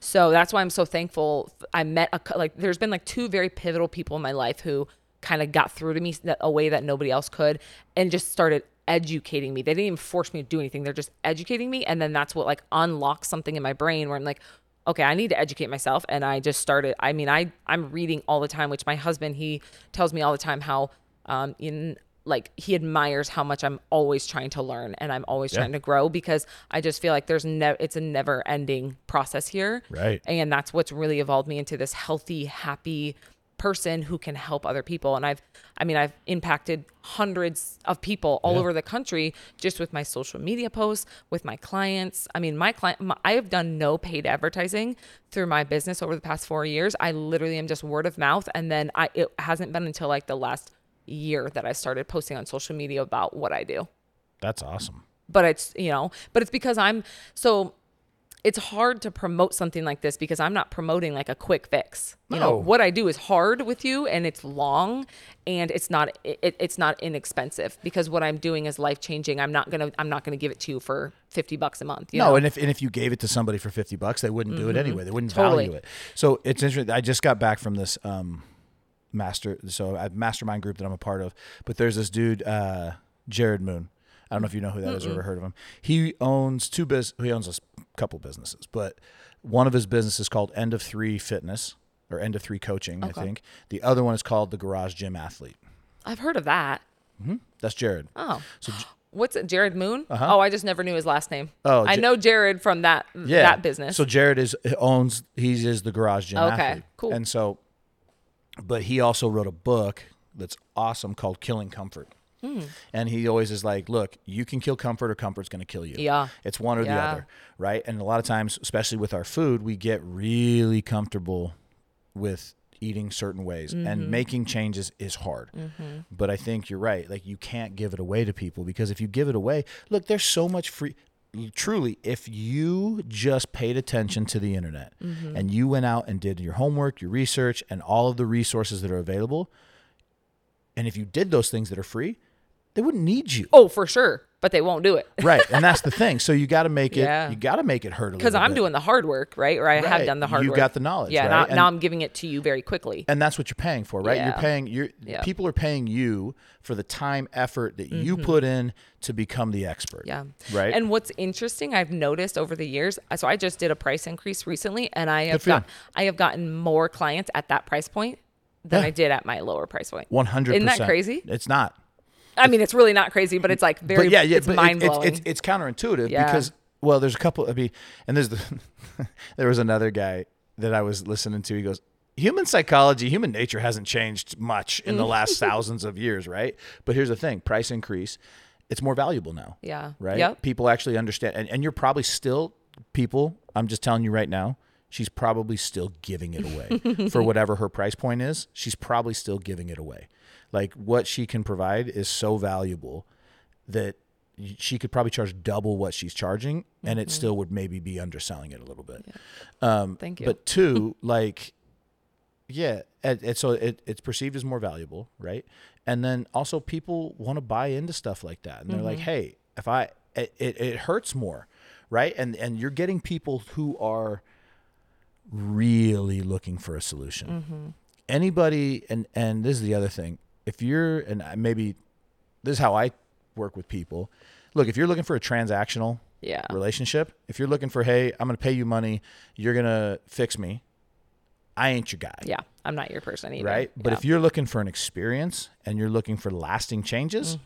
So that's why I'm so thankful. I met a, like, there's been like two very pivotal people in my life who kind of got through to me a way that nobody else could and just started educating me. They didn't even force me to do anything. They're just educating me. And then that's what like unlocks something in my brain where I'm like, okay, I need to educate myself. And I just started, I mean, I, I'm reading all the time, which my husband, he tells me all the time how, um, in like he admires how much I'm always trying to learn and I'm always trying to grow because I just feel like there's no it's a never ending process here. Right. And that's what's really evolved me into this healthy, happy person who can help other people. And I've I mean I've impacted hundreds of people all Yeah. over the country just with my social media posts, with my clients. I mean my client my, I have done no paid advertising through my business over the past 4 years. I literally am just word of mouth and then I it hasn't been until like the last year that I started posting on social media about what I do. That's awesome. But it's, you know, but it's because I'm so it's hard to promote something like this because I'm not promoting like a quick fix. You know, No. what I do is hard with you and it's long and it's not it, it's not inexpensive because what I'm doing is life changing. I'm not going to I'm not going to give it to you for 50 bucks a month, you no, know. and if and if you gave it to somebody for fifty bucks, they wouldn't do it anyway. They wouldn't Mm-hmm. Totally. value it. So it's interesting. I just got back from this um, master, so a mastermind group that I'm a part of. But there's this dude, uh, Jared Moon. I don't know if you know who that is or ever heard of him. He owns two bus. He owns a couple businesses, but one of his businesses called End of Three Fitness or End of Three Coaching, I think. The other one is called the Garage Gym Athlete. I've heard of that. That's Jared. Oh. So [gasps] What's it? Jared Moon? Oh, I just never knew his last name. Uh-huh. Oh, I know Jared from that yeah, that business. So Jared is owns he is the garage gym Okay, athlete. cool. And so, but he also wrote a book that's awesome called Killing Comfort. Hmm. And he always is like, look, you can kill comfort or comfort's going to kill you. Yeah. It's one or the other, right? And a lot of times, especially with our food, we get really comfortable with eating certain ways Mm-hmm. and making changes is hard. But I think you're right. Like you can't give it away to people because if you give it away, look, there's so much free truly if you just paid attention to the internet Mm-hmm. and you went out and did your homework, your research and all of the resources that are available, and if you did those things that are free, they wouldn't need you. oh, for sure. But they won't do it. Right. And that's the [laughs] thing. So you got to make it Yeah. you got to make it hurt a little Because I'm bit. doing the hard work, right? Or I have Right. done the hard work. You work. got the knowledge, Yeah. right? Now, And- now I'm giving it to you very quickly. and that's what you're paying for, right? You're Yeah. paying you're Yeah. people are paying you for the time effort that you put in to become the expert. Mm-hmm. Yeah. Right? And what's interesting, I've noticed over the years. So I just did a price increase recently, and I have for you. got, I have gotten more clients at that price point than Yeah. I did at my lower price point. 100%. Isn't that crazy? It's not. I mean, it's really not crazy, but it's like very. but yeah, yeah, it's mind it's, blowing. it's it's counterintuitive Yeah. because well, there's a couple. I mean, and there's the [laughs] there was another guy that I was listening to. He goes, "Human psychology, human nature hasn't changed much in the Mm. last [laughs] thousands of years, right? But here's the thing: price increase, it's more valuable now. yeah. right? Yep. People actually understand, and, and you're probably still people. I'm just telling you right now. She's probably still giving it away [laughs] for whatever her price point is. She's probably still giving it away. Like what she can provide is so valuable that she could probably charge double what she's charging, and it mm-hmm. still would maybe be underselling it a little bit. Um, Thank you. But two, [laughs] like, yeah, and, and so it, it's perceived as more valuable, right? And then also people want to buy into stuff like that, and they're like, mm-hmm. hey, if I, it, it, it hurts more, right? And and you're getting people who are really looking for a solution. Mm-hmm. Anybody, and and this is the other thing. If you're, and maybe this is how I work with people. Look, if you're looking for a transactional Yeah. relationship, if you're looking for, hey, I'm going to pay you money, you're going to fix me, I ain't your guy. Yeah. I'm not your person either. Right. But Yeah. if you're looking for an experience and you're looking for lasting changes,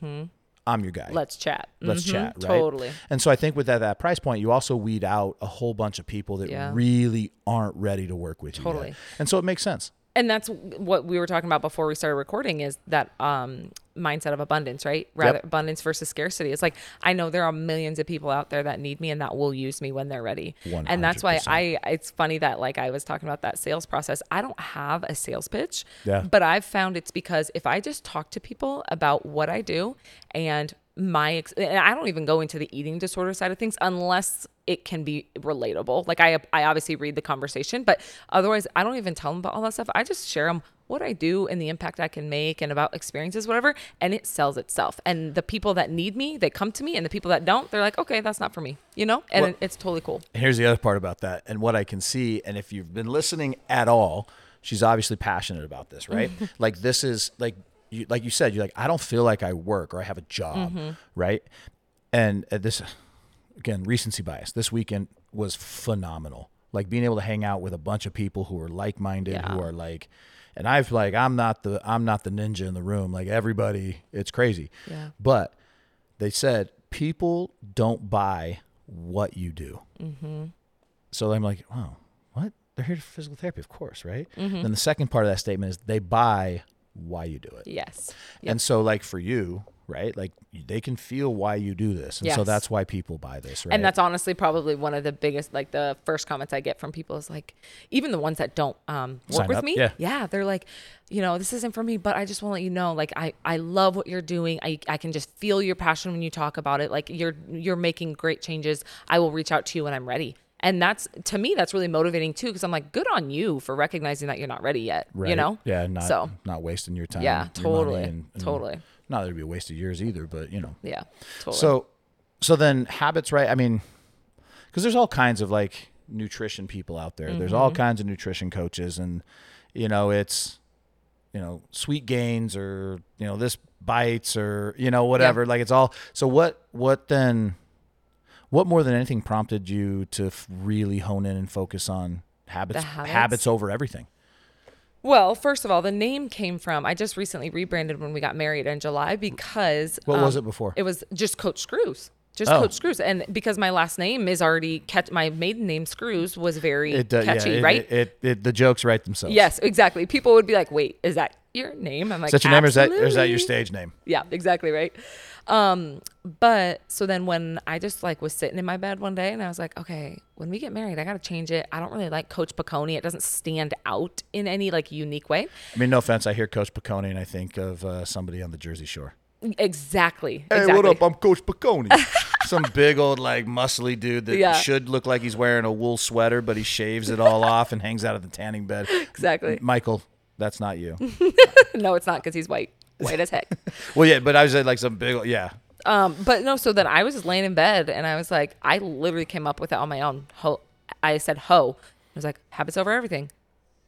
I'm your guy. let's chat. Let's Mhm. chat. Right. Totally. And so I think with that, that price point, you also weed out a whole bunch of people that Yeah. really aren't ready to work with you. yet. Totally. And so it makes sense. And that's what we were talking about before we started recording is that um, mindset of abundance right? Rather Yep. abundance versus scarcity. It's like i know there are millions of people out there that need me and that will use me when they're ready. And that's why i it's funny that like i was talking about that sales process. I don't have a sales pitch Yeah. but i've found it's because if i just talk to people about what i do and my ex- and I don't even go into the eating disorder side of things unless it can be relatable. Like I I obviously read the conversation, but otherwise I don't even tell them about all that stuff. I just share them what I do and the impact I can make and about experiences whatever and it sells itself. And the people that need me, they come to me and the people that don't, they're like, "Okay, that's not for me." You know? And Well- it's totally cool. And here's the other part about that and what I can see. And if you've been listening at all, she's obviously passionate about this, right? [laughs] like this is like you, like you said, you're like, I don't feel like I work or I have a job, right? And uh, this, again, recency bias. This weekend was phenomenal. like being able to hang out with a bunch of people who are like-minded Yeah. who are like and i've like i'm not the i'm not the ninja in the room like everybody it's crazy Yeah. but they said people don't buy what you do Mm-hmm. so i'm like oh what they're here for physical therapy of course right Mm-hmm. then the second part of that statement is they buy why you do it Yes. Yep. and so like for you right like they can feel why you do this and so that's why people buy this right And that's honestly probably one of the biggest, like the first comments I get from people is like, even the ones that don't um, work Sign with up, me. yeah. They're like, you know, this isn't for me, but I just want to let you know, like, I, I love what you're doing. I, I can just feel your passion when you talk about it. Like you're, you're making great changes. I will reach out to you when I'm ready. And that's to me, that's really motivating too. Cause I'm like, good on you for recognizing that you're not ready yet, right you know? yeah not So not wasting your time yeah, your totally. and- and totally. not that it'd be a waste of years either but you know Yeah. Totally. so so then habits right i mean because there's all kinds of like nutrition people out there there's Mm-hmm. all kinds of nutrition coaches and you know it's you know sweet gains or you know this bites or you know whatever like it's all so what what then what more than anything prompted you to f- really hone in and focus on habits habits? habits over everything Well, first of all, the name came from I just recently rebranded when we got married in July because What was um, it before? It was just Coach Screws. Just Oh. Coach Screws, and because my last name is already catch, my maiden name Screws was very it uh, catchy, yeah, it, right? it, it, it the jokes write themselves yes, exactly. People would be like, "Wait, is that your name?" I'm like, is that your name or is that, or is that your stage name Yeah, exactly right. Um, but so then when I just like was sitting in my bed one day and I was like, okay, when we get married, I got to change it. I don't really like Coach Picone. It doesn't stand out in any like unique way. I mean, no offense. I hear Coach Picone and I think of uh, somebody on the Jersey Shore. Exactly. Hey, exactly. what up? I'm Coach Picone. [laughs] Some big old, like, muscly dude that Yeah. should look like he's wearing a wool sweater, but he shaves it all off and hangs out at the tanning bed. [laughs] Exactly. Michael, that's not you. [laughs] no, it's not because he's white, white as heck. well, yeah, but I was like some big, yeah. Um, but no, so then I was just laying in bed and I was like, I literally came up with it on my own. Ho, I said ho. I was like, habits over everything.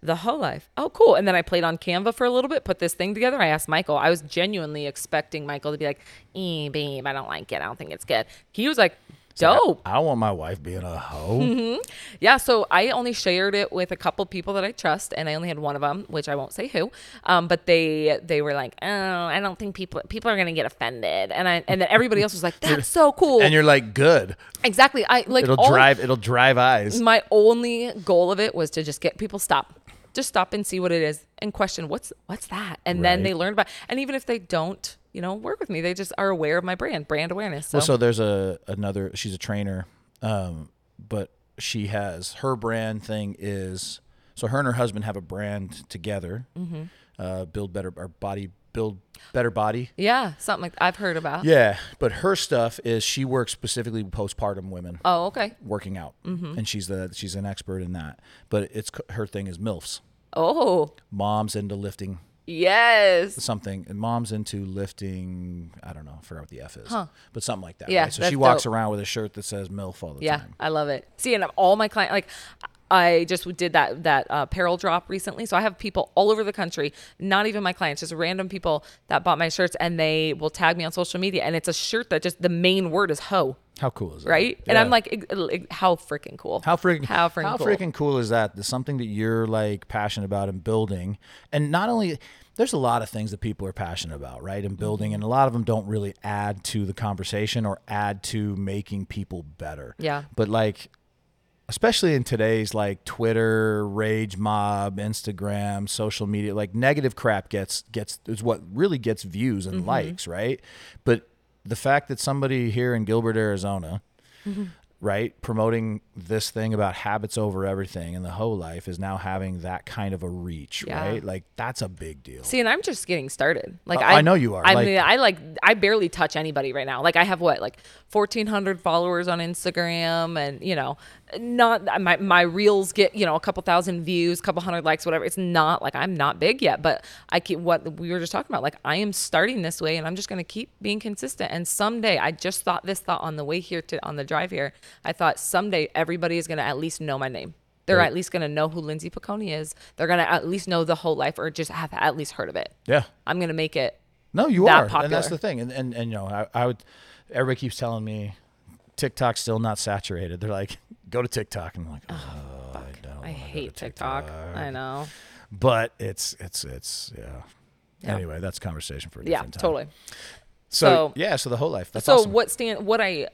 The HOE Life. Oh, cool. And then I played on Canva for a little bit, put this thing together. I asked Michael. I was genuinely expecting Michael to be like, eh, babe, I don't like it. I don't think it's good. He was like, dope. I don't want my wife being a hoe. Yeah, so I only shared it with a couple people that I trust, and I only had one of them, which I won't say who. Um, but they they were like, "Oh, I don't think people people are gonna get offended," and I and then everybody else was like, [laughs] "That's so cool." And you're like, good. exactly. I like It'll drive. It'll drive eyes. My only goal of it was to just get people stop, just stop and see what it is and question what's what's that, and then they learn about. And even if they don't, you know, work with me, they just are aware of my brand, brand awareness. So, Well, so there's a another. She's a trainer, um, but she has her brand thing is so her and her husband have a brand together. Mm-hmm. Uh, build better or body build better body. yeah, something like I've heard about. Yeah, but her stuff is she works specifically with postpartum women Oh, okay. working out, Mm-hmm. and she's the she's an expert in that. But it's her thing is milfs, Oh, moms into lifting yes. something, and mom's into lifting. I don't know, I forgot what the F is, but something like that. Yeah, right? So she walks dope. around with a shirt that says MILF all the Yeah, time. I love it. See, and all my clients, like I just did that that uh, apparel drop recently, so I have people all over the country, not even my clients, just random people that bought my shirts, and they will tag me on social media, and it's a shirt that just the main word is "ho," How cool is that? right? And I'm like, how freaking cool! How freaking how freaking how cool. freaking cool is that? There's something that you're like passionate about and building, and not only there's a lot of things that people are passionate about, right? And building, Mm-hmm. and a lot of them don't really add to the conversation or add to making people better. Yeah. But like, especially in today's like Twitter, rage mob, Instagram, social media, like negative crap gets gets is what really gets views Mm-hmm. and likes, right? But the fact that somebody here in Gilbert, Arizona, Mm-hmm. right, promoting this thing about habits over everything and the HOE Life is now having that kind of a reach, Yeah. right? Like that's a big deal. See, and I'm just getting started. Like Uh, I, I know you are. I Like- mean, I like I barely touch anybody right now. Like I have what, like 1,400 followers on Instagram, and you know, not my my reels get you know a couple thousand views, couple hundred likes, whatever. It's not like I'm not big yet, but I keep what we were just talking about. Like I am starting this way, and I'm just gonna keep being consistent. And someday, I just thought this thought on the way here to on the drive here. I thought someday everybody is gonna at least know my name. They're Right. at least gonna know who Lindsay Picone is. They're gonna at least know the HOE Life, or just have at least heard of it. yeah. I'm gonna make it. No, you that are, and that's the thing. And and, and you know, I, I would. Everybody keeps telling me TikTok's still not saturated. They're like, go to TikTok, and I'm like, oh. TikTok. don't I hate to TikTok. TikTok. I know. But it's it's it's yeah. Yeah. Anyway, that's a conversation for a Yeah, different time. totally. So, So- yeah, so the HOE Life. That's so awesome. what stand what I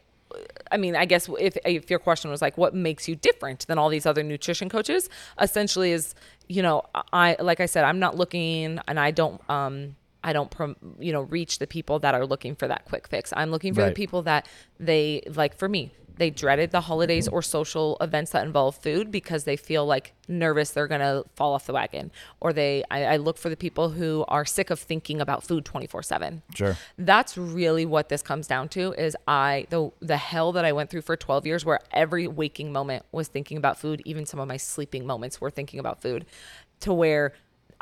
I mean, I guess if if your question was like what makes you different than all these other nutrition coaches, essentially is, you know, I like I said, I'm not looking and I don't um I don't you know reach the people that are looking for that quick fix. I'm looking for Right. the people that they like for me. They dreaded the holidays or social events that involve food because they feel like nervous they're gonna fall off the wagon. Or they I, I look for the people who are sick of thinking about food 24 seven Sure. that's really what this comes down to is i the the hell that i went through for 12 years where every waking moment was thinking about food even some of my sleeping moments were thinking about food to where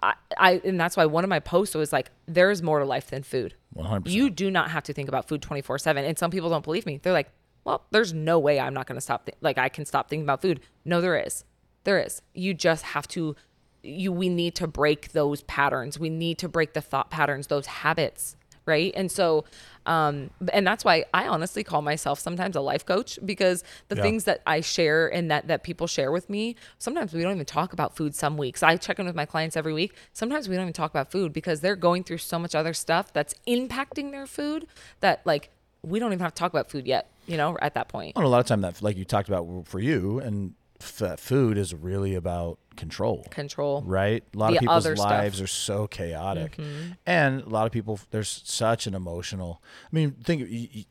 I, I and that's why one of my posts was like there's more to life than food 100%. you do not have to think about food 24 7 and some people don't believe me they're like well there's no way i'm not going to stop thi- like i can stop thinking about food. No there is. There is. You just have to you we need to break those patterns. We need to break the thought patterns those habits right? And so um and that's why i honestly call myself sometimes a life coach because the Yeah. things that i share and that that people share with me sometimes we don't even talk about food some weeks. I check in with my clients every week. Sometimes we don't even talk about food because they're going through so much other stuff that's impacting their food that like we don't even have to talk about food yet you know at that point. And a lot of time that, like you talked about for you, and f- food is really about control. control right? A lot The of people's other stuff. Mm-hmm. lives are so chaotic, and a lot of people there's such an emotional. I mean, think. You, you,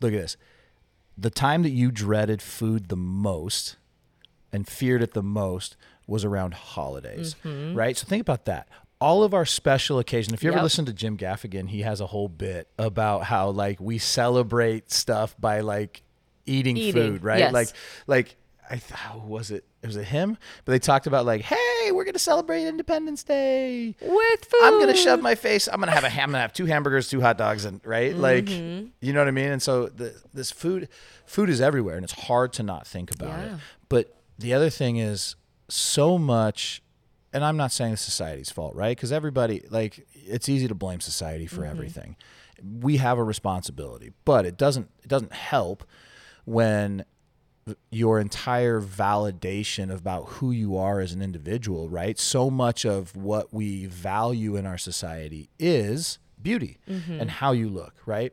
look at this: the time that you dreaded food the most and feared it the most was around holidays, right? So think about that. All of our special occasion. If you ever. Yep. listen to Jim Gaffigan, he has a whole bit about how like we celebrate stuff by like eating, Eating, food, right? yes. Like like I th- how was it? Was it him? But they talked about like, hey, we're gonna celebrate Independence Day. with food I'm gonna shove my face. I'm gonna have a ham. I'm gonna have two hamburgers, two hot dogs, and right, like, Mm-hmm. you know what I mean. And so the, this food, food is everywhere, and it's hard to not think about it. But the other thing is so much, and I'm not saying it's society's fault, right? Because everybody, like, it's easy to blame society for everything. We have a responsibility, but it doesn't. It doesn't help when your entire validation about who you are as an individual, right? So much of what we value in our society is beauty and how you look, right?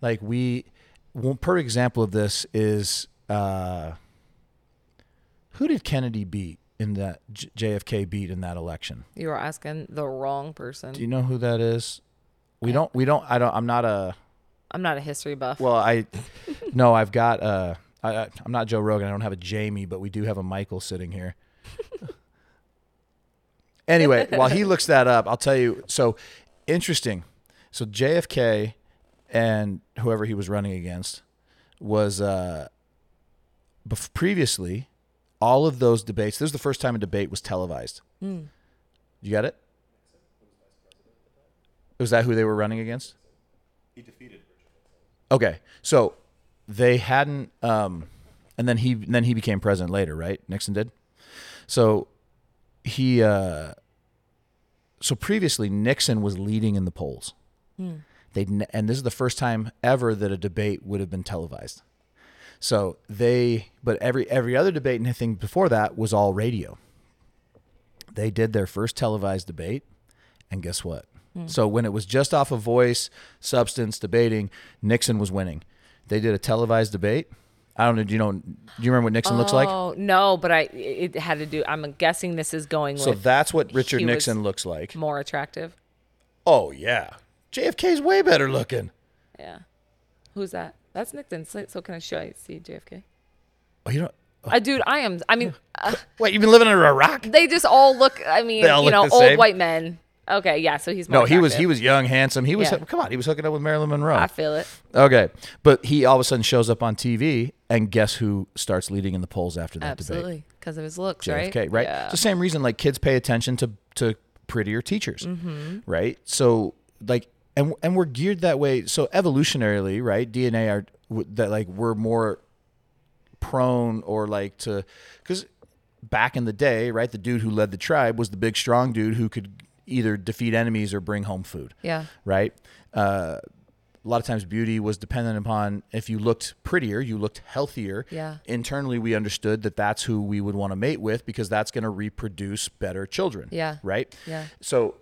Like we, one per example of this is uh, who did Kennedy beat in that J- JFK beat in that election? you were asking the wrong person Do you know who that is? We don't. We don't. I don't. I'm not a. i'm not a history buff Well, I [laughs] no, I've got uh I, I- I'm not Joe Rogan. I don't have a Jamie, but we do have a Michael sitting here. [laughs] anyway, while he looks that up, I'll tell you. So interesting. So JFK and whoever he was running against was uh, bef- previously all of those debates. This was the first time a debate was televised. You got it? Was that who they were running against? He defeated Okay, so they hadn't, um, and then he then he became president later, right? Nixon did. So he, uh, so previously Nixon was leading in the polls. They and this is the first time ever that a debate would have been televised. So they, but every every other debate and anything before that was all radio. They did their first televised debate, and guess what? Hmm. So when it was just off of voice, substance, debating, Nixon was winning. They did a televised debate. I don't know. Do you know? Do you remember what Nixon looks like? Oh no, but I it had to do. I'm guessing this is going with So that's what Richard Nixon looks like. more attractive. Oh yeah, JFK's way better looking. Yeah, who's that? That's Nixon. So, so can I show you? See JFK? Oh, you know, I dude, I am. I mean, uh, [laughs] wait, you've been living under a rock? they just all look. I mean, They all you look know, old same? white men. Okay, yeah. So he's No, he was he was young, handsome. He was Yeah. come on, he was hooking up with Marilyn Monroe. I feel it. Okay, but he all of a sudden shows up on TV, and guess who starts leading in the polls after that debate? Absolutely, because of his looks, JFK, right? right? Yeah. It's the same reason like kids pay attention to to prettier teachers, Mm-hmm. right? So like and and we're geared that way. So evolutionarily, right? DNA are that like we're more prone or like to because back in the day, right? The dude who led the tribe was the big strong dude who could either defeat enemies or bring home food yeah. right? Uh, a lot of times beauty was dependent upon if you looked prettier, you looked healthier. Yeah. Internally, we understood that that's who we would want to mate with because that's going to reproduce better children. Yeah. Right. Yeah. So,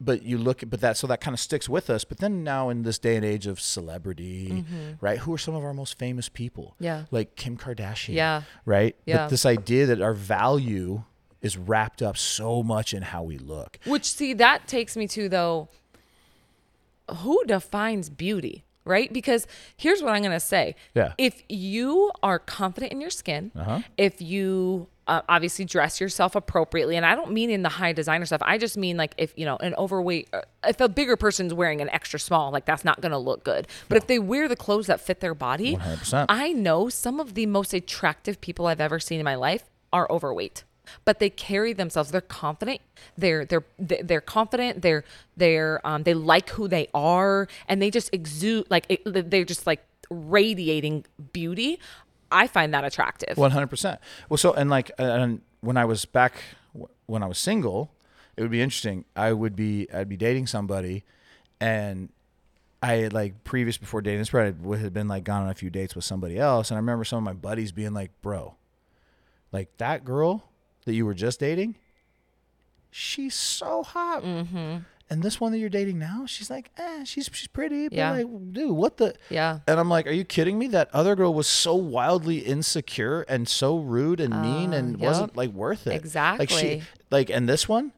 but you look, but that so that kind of sticks with us. But then now in this day and age of celebrity, right? Who are some of our most famous people? Mm-hmm. Yeah. Like Kim Kardashian. Yeah. Right. Yeah. But this idea that our value is wrapped up so much in how we look. Which see that takes me to though who defines beauty, right? Because here's what I'm going to say. Yeah. If you are confident in your skin, Uh-huh. if you uh, obviously dress yourself appropriately, and I don't mean in the high designer stuff. I just mean like if you know an overweight, uh, if a bigger person's wearing an extra small, like that's not going to look good. But if they wear the clothes that fit their body, 100%. I know some of the most attractive people I've ever seen in my life are overweight. But they carry themselves. They're confident. They're they're they're confident. They're they're um, they like who they are, and they just exude like it, they're just like radiating beauty. I find that attractive. One hundred percent. Well, so and like and when I was back when I was single, it would be interesting. I would be I'd be dating somebody, and I had like previous before dating this, I would had been like gone on a few dates with somebody else, and I remember some of my buddies being like, "Bro, like that girl that you were just dating, she's so hot." Mm-hmm. And this one that you're dating now, she's like, eh, she's she's pretty, but Yeah. like, dude, what the? Yeah. And I'm like, are you kidding me? That other girl was so wildly insecure and so rude and mean Uh, and yep. wasn't like worth it. Exactly. Like she, like, and this one,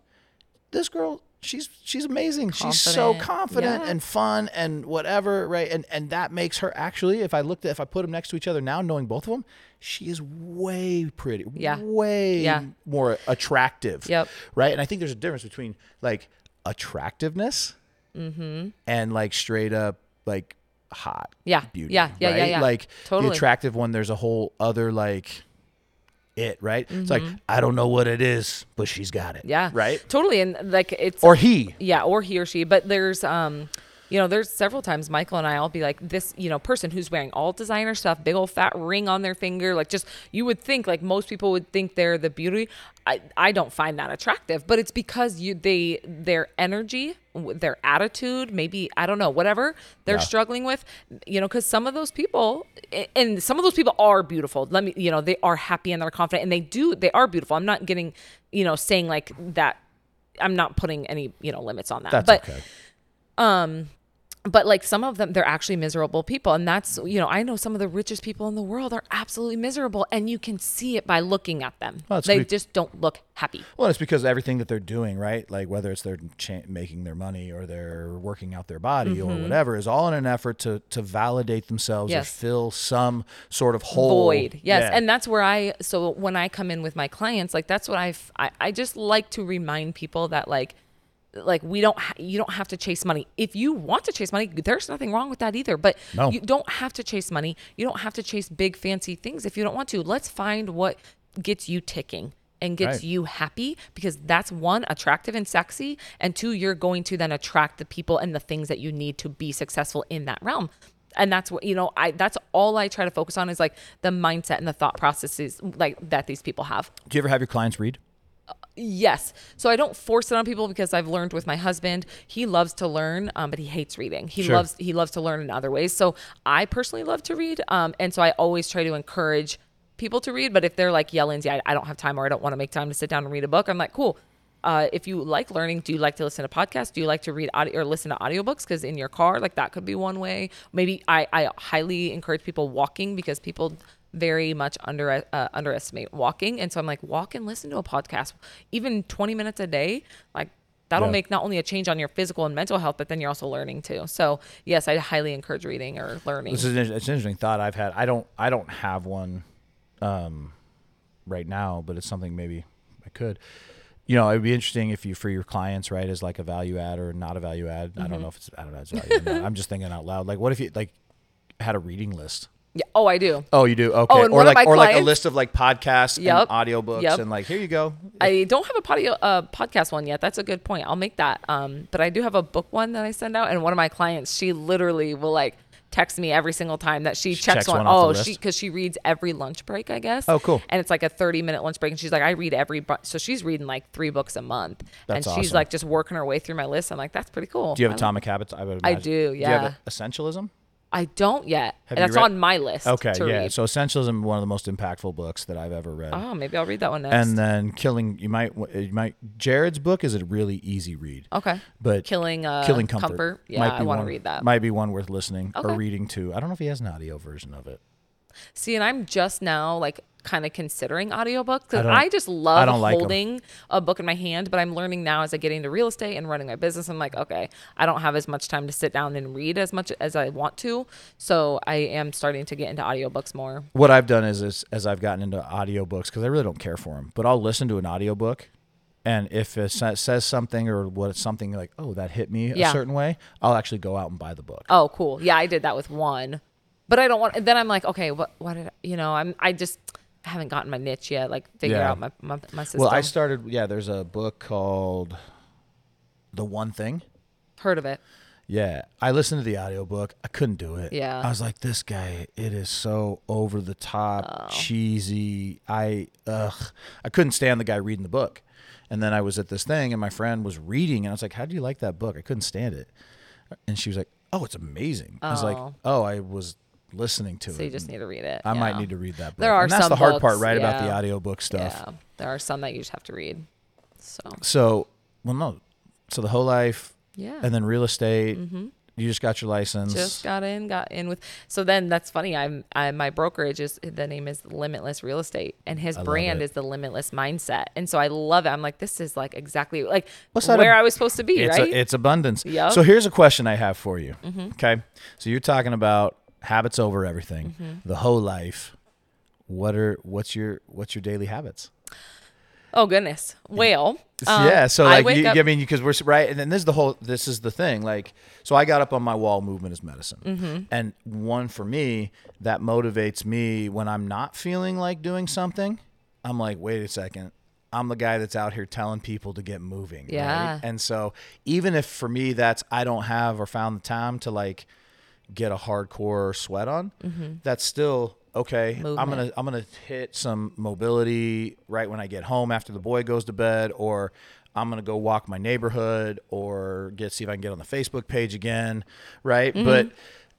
this girl, she's she's amazing. She's so Confident. confident Yeah. and fun and whatever, right? And and that makes her actually, if I looked at, if I put them next to each other now, knowing both of them, she is way pretty, Yeah. way Yeah. more attractive. Yep. Right. And I think there's a difference between like attractiveness Mm-hmm. and like straight up like hot Yeah. beauty. Yeah. Yeah. Yeah. right? Yeah. Like Totally. the attractive one, there's a whole other like it, right? It's like I don't know what it is, but she's got it. Mm-hmm. Yeah. Right? Totally. And like it's Or he. yeah or he or she but there's um you know there's several times michael and i'll be like this you know person who's wearing all designer stuff big old fat ring on their finger like just you would think like most people would think they're the beauty i i don't find that attractive but it's because you they their energy their attitude maybe i don't know whatever they're Yeah. struggling with you know because some of those people and some of those people are beautiful let me you know they are happy and they're confident and they do they are beautiful i'm not getting you know saying like that i'm not putting any you know limits on that That's but okay. Um, but like some of them they're actually miserable people and that's you know i know some of the richest people in the world are absolutely miserable and you can see it by looking at them Well, they good. just don't look happy Well, it's because everything that they're doing, right? Like whether it's they're cha- making their money or they're working out their body or whatever, is all in an effort to to validate themselves Mm-hmm. Yes. or fill some sort of hole. void yes Yeah. and that's where i so when i come in with my clients like that's what I've, i i just like to remind people that like like we don't ha- you don't have to chase money if you want to chase money there's nothing wrong with that either but No. you don't have to chase money you don't have to chase big fancy things if you don't want to let's find what gets you ticking and gets Right. you happy because that's one attractive and sexy and two you're going to then attract the people and the things that you need to be successful in that realm and that's what you know i that's all i try to focus on is like the mindset and the thought processes like that these people have Do you ever have your clients read? Yes. So I don't force it on people because I've learned with my husband. He loves to learn, um, but he hates reading. He Sure. loves he loves to learn in other ways. So I personally love to read, um, and so I always try to encourage people to read. But if they're like, "Yeah, Lindsay, I, I don't have time, or I don't want to make time to sit down and read a book," I'm like, "Cool." Uh, if you like learning, do you like to listen to podcasts? Do you like to read audio or listen to audiobooks? Because in your car, like that could be one way. Maybe I, I highly encourage people walking because people very much under uh, underestimate walking, and so I'm like, walk and listen to a podcast, even 20 minutes a day, like. That'll Yeah. make not only a change on your physical and mental health, but then you're also learning too. So yes, I highly encourage reading or learning. This is an, it's an interesting thought I've had. I don't I don't have one um, right now, but it's something maybe I could. You know, it'd be interesting if you for your clients, right, as like a value add or not a value add. I Mm-hmm. don't know if it's I don't know. It's value add or not. I'm just thinking out loud. Like, what if you like had a reading list? Yeah. Oh, I do. Oh, you do. Okay. Oh, and or one of like my or like a list of like podcasts Yep. and audiobooks Yep. and like here you go. I don't have a podio, uh, podcast one yet. That's a good point. I'll make that. Um, but I do have a book one that I send out, and one of my clients, she literally will like text me every single time that she, She checks, checks one. one Oh, she because she reads every lunch break, I guess. Oh, cool. And it's like a thirty minute lunch break, and she's like, I read every. Bu-. So she's reading like three books a month, That's and she's like just working her way through my list. I'm like, that's pretty cool. Do you have I- Atomic Habits? I would. I imagine. do, you have yeah. Essentialism? I don't yet. Have That's read- on my list. Okay, to yeah. read. So Essentialism, one of the most impactful books that I've ever read. oh, maybe I'll read that one next. and then Killing, you might, you might. Jared's book is a really easy read. okay. But Killing, uh, Killing Comfort. Yeah, might I want to read that. Might be one worth listening or reading to. I don't know if he has an audio version of it. See, and I'm just now like kind of considering audiobooks because don't- I, just love I like holding a book in my hand. But I'm learning now as I get into real estate and running my business. I'm like, okay, I don't have as much time to sit down and read as much as I want to. So I am starting to get into audiobooks more. What I've done is, is as I've gotten into audiobooks because I really don't care for them, but I'll listen to an audiobook and if it says something or what something like, oh, that hit me Yeah. a certain way, I'll actually go out and buy the book. Oh, cool. Yeah, I did that with one, but I don't want. Then I'm like, okay, what? What did I, you know? I'm. I just haven't gotten my niche yet. Like figure Yeah. out my my, my system. Well, I started. Yeah, there's a book called The One Thing. heard of it. Yeah, I listened to the audiobook. I couldn't do it. Yeah. I was like, this guy, it is so over the top, Oh. cheesy. I ugh, I couldn't stand the guy reading the book. And then I was at this thing, and my friend was reading, and I was like, "How do you like that book?" I couldn't stand it. And she was like, "Oh, it's amazing." I was like, Oh. "Oh, I was listening to So it." So you just need to read it. I might need to read that book. There are and that's some the hard part, books, right, about the yeah. audiobook stuff. Yeah, there are some that you just have to read. So So, well, no. So the HOE Life, yeah, and then real estate. You just got your license. just got in, got in with. So then that's funny. I'm, I my brokerage is the name is Limitless Real Estate, and his love brand is the Limitless Mindset, and so I love it. I'm like, this is like exactly like What's where ab- I was supposed to be, it's right? A, it's abundance. Yep. Mm-hmm. So here's a question I have for you. Okay. So you're talking about habits over everything, Mm-hmm. the HOE Life. What are what's your what's your daily habits? oh goodness, well, um, yeah. So like wake you, up- I mean, because we're right, and then this is the whole. This is the thing. Like, so I got up on my wall. Movement is medicine, Mm-hmm. and one for me that motivates me when I'm not feeling like doing something. I'm like, wait a second. I'm the guy that's out here telling people to get moving. right? Yeah. And so even if for me that's I don't have or found the time to like get a hardcore sweat on, that's still okay. I'm gonna I'm gonna hit some mobility right when I get home after the boy goes to bed, or I'm gonna go walk my neighborhood, or get see if I can get on the Facebook page again, right? Mm-hmm.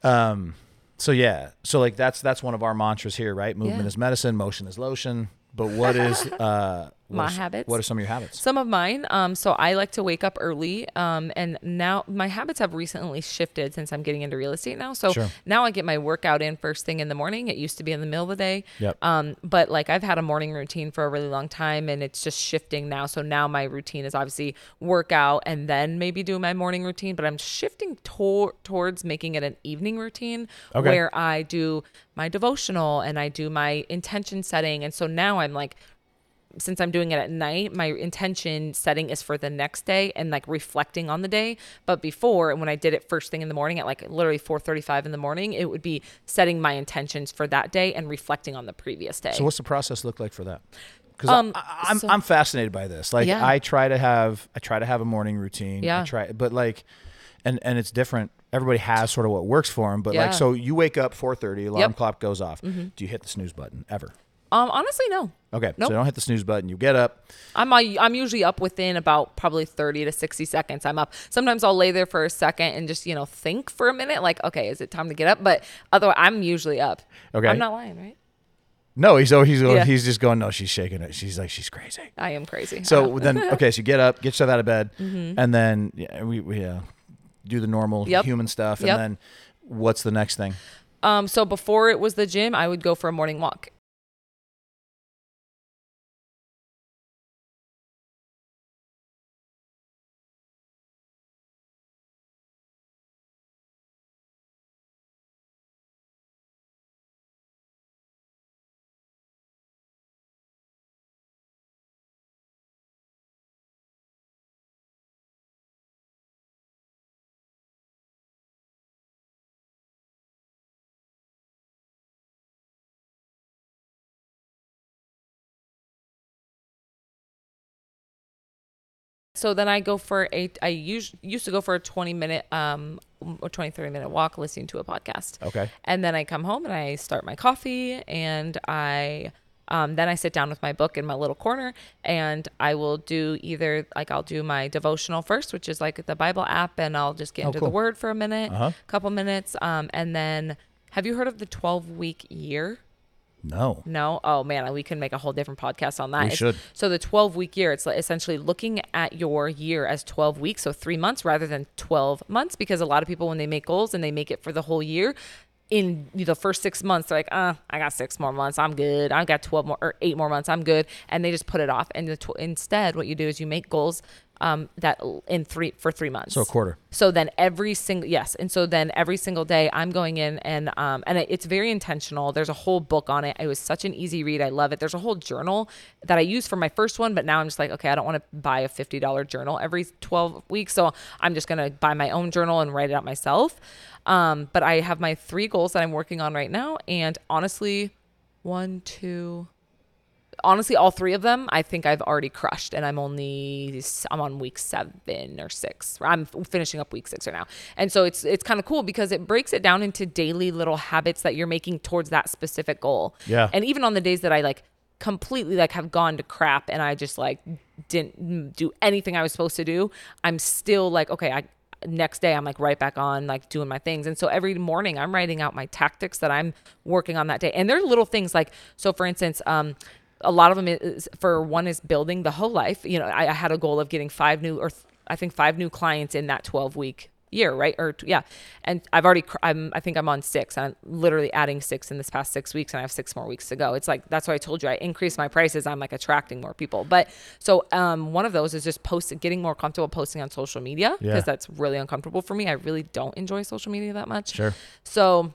But um, so yeah, so like that's that's one of our mantras here, right? Movement Yeah. is medicine, motion is lotion. But what is [laughs] uh what My are habits? What are some of your habits? Some of mine. Um, so I like to wake up early. Um, and now my habits have recently shifted since I'm getting into real estate now. So Sure. now I get my workout in first thing in the morning. It used to be in the middle of the day. Yep. Um, but like I've had a morning routine for a really long time and it's just shifting now. So now my routine is obviously workout and then maybe do my morning routine, but I'm shifting tor- towards making it an evening routine Okay. where I do my devotional and I do my intention setting. And so now I'm like since I'm doing it at night, my intention setting is for the next day and like reflecting on the day. But before, and when I did it first thing in the morning at like literally 4:35 in the morning, it would be setting my intentions for that day and reflecting on the previous day. So what's the process look like for that? Because Um, I, I'm so- I'm fascinated by this. Like Yeah. I try to have I try to have a morning routine. I Yeah. try, but like, and and it's different. Everybody has sort of what works for them. But Yeah. like, so you wake up 4:30, alarm Yep. Mm-hmm. clock goes off. Do you hit the snooze button ever? Um, honestly, no. Okay, Nope. so don't hit the snooze button. You get up. I'm I'm usually up within about probably 30 to 60 seconds. I'm up. Sometimes I'll lay there for a second and just you know think for a minute, like okay, is it time to get up? But otherwise, I'm usually up. Okay. I'm not lying, right? No, he's oh he's Yeah. he's just going. No, she's shaking it. She's like she's crazy. I am crazy. So then [laughs] okay, so you get up, get yourself out of bed, and then yeah, we we uh, do the normal Mm-hmm. Yep. human stuff, Yep. and then what's the next thing? Um, so before it was the gym, I would go for a morning walk. So then I go for a I used used to go for a 20 minute um or 20 30 minute walk listening to a podcast. Okay. And then I come home and I start my coffee and I um, then I sit down with my book in my little corner and I will do either like I'll do my devotional first, which is like the Bible app, and I'll just get Oh, into cool. the word for a minute, Uh-huh. couple minutes. Um, and then have you heard of the 12 week year? No. No. Oh man, we can make a whole different podcast on that. We It's- should. So the 12 week year, it's essentially looking at your year as 12 weeks, so three months rather than 12 months, because a lot of people when they make goals and they make it for the whole year. In the first six months, they're like, uh, I got six more months. I'm good. I've got 12 more or eight more months. I'm good. And they just put it off. And the tw- instead, what you do is you make goals um, that in three for three months. So a quarter. So then every single yes, and so then every single day I'm going in and um and it's very intentional. There's a whole book on it. It was such an easy read. I love it. There's a whole journal that I used for my first one, but now I'm just like, okay, I don't want to buy a fifty dollar journal every 12 weeks, so I'm just gonna buy my own journal and write it out myself. Um, but I have my three goals that I'm working on right now, and honestly, one, two, honestly all three of them i think i've already crushed and i'm only i'm on week seven or six i'm finishing up week six right now and so it's it's kind of cool because it breaks it down into daily little habits that you're making towards that specific goal Yeah. and even on the days that i like completely like have gone to crap and i just like didn't do anything i was supposed to do i'm still like okay i next day I'm like right back on like doing my things. And so every morning I'm writing out my tactics that I'm working on that day. And they're little things like so for instance, um a lot of them is for one is building the HOE Life. You know, I, I had a goal of getting five new or th- I think five new clients in that 12 week year, right? Or t- yeah. And I've already cr- I'm I think I'm on 6. I'm literally adding 6 in this past 6 weeks and I have 6 more weeks to go. It's like that's why I told you I increase my prices. I'm like attracting more people. But so um one of those is just posting, getting more comfortable posting on social media because Yeah. that's really uncomfortable for me. I really don't enjoy social media that much. Sure. So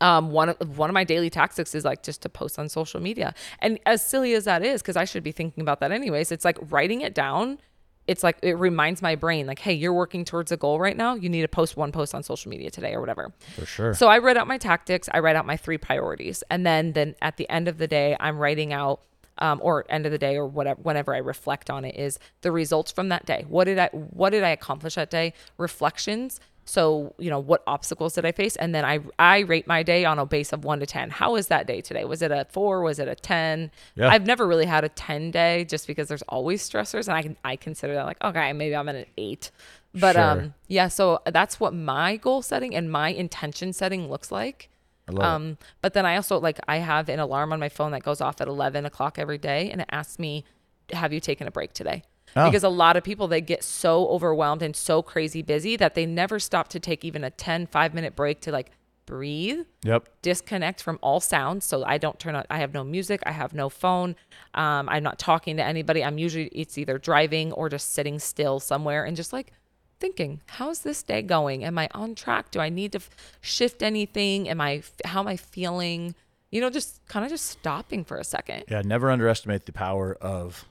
um, one of one of my daily tactics is like just to post on social media. And as silly as that is, because I should be thinking about that anyways, it's like writing it down. It's like it reminds my brain, like, hey, you're working towards a goal right now. You need to post one post on social media today or whatever. For sure. So I write out my tactics. I write out my three priorities, and then then at the end of the day, I'm writing out. Um, or end of the day or whatever whenever i reflect on it is the results from that day what did i what did i accomplish that day reflections so you know what obstacles did i face and then i i rate my day on a base of 1 to 10 how was that day today was it a 4 was it a 10 Yeah. i've never really had a 10 day just because there's always stressors and i can i consider that like okay maybe i'm at an 8 but Sure. um yeah so that's what my goal setting and my intention setting looks like I love it. um, but then I also like I have an alarm on my phone that goes off at eleven o'clock every day, and it asks me, "Have you taken a break today?" Oh. Because a lot of people they get so overwhelmed and so crazy busy that they never stop to take even a 10, 5 minute break to like breathe, Yep. disconnect from all sounds. So I don't turn on. I have no music. I have no phone. Um, I'm not talking to anybody. I'm usually it's either driving or just sitting still somewhere and just like thinking, how's this day going? Am I on track? Do I need to f- shift anything? Am I how am I feeling? You know, just kind of just stopping for a second. Yeah. Never underestimate the power of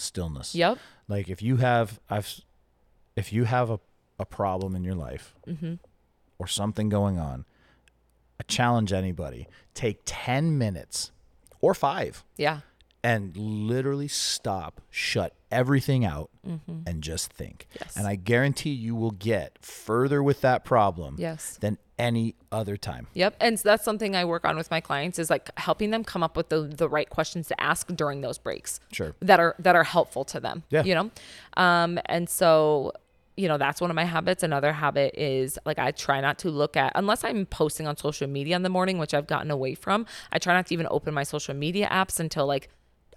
stillness. Yep. Like if you have, I've, if you have a, a problem in your life Mm-hmm. or something going on, I challenge anybody take 10 minutes or five Yeah. And literally stop, shut everything out, and just think. Mm-hmm. Yes. And I guarantee you will get further with that problem Yes. than any other time. Yep. And so that's something I work on with my clients is like helping them come up with the, the right questions to ask during those breaks. Sure. That are that are helpful to them. Yeah. You know? Um, and so you know, that's one of my habits. Another habit is like I try not to look at unless I'm posting on social media in the morning, which I've gotten away from. I try not to even open my social media apps until like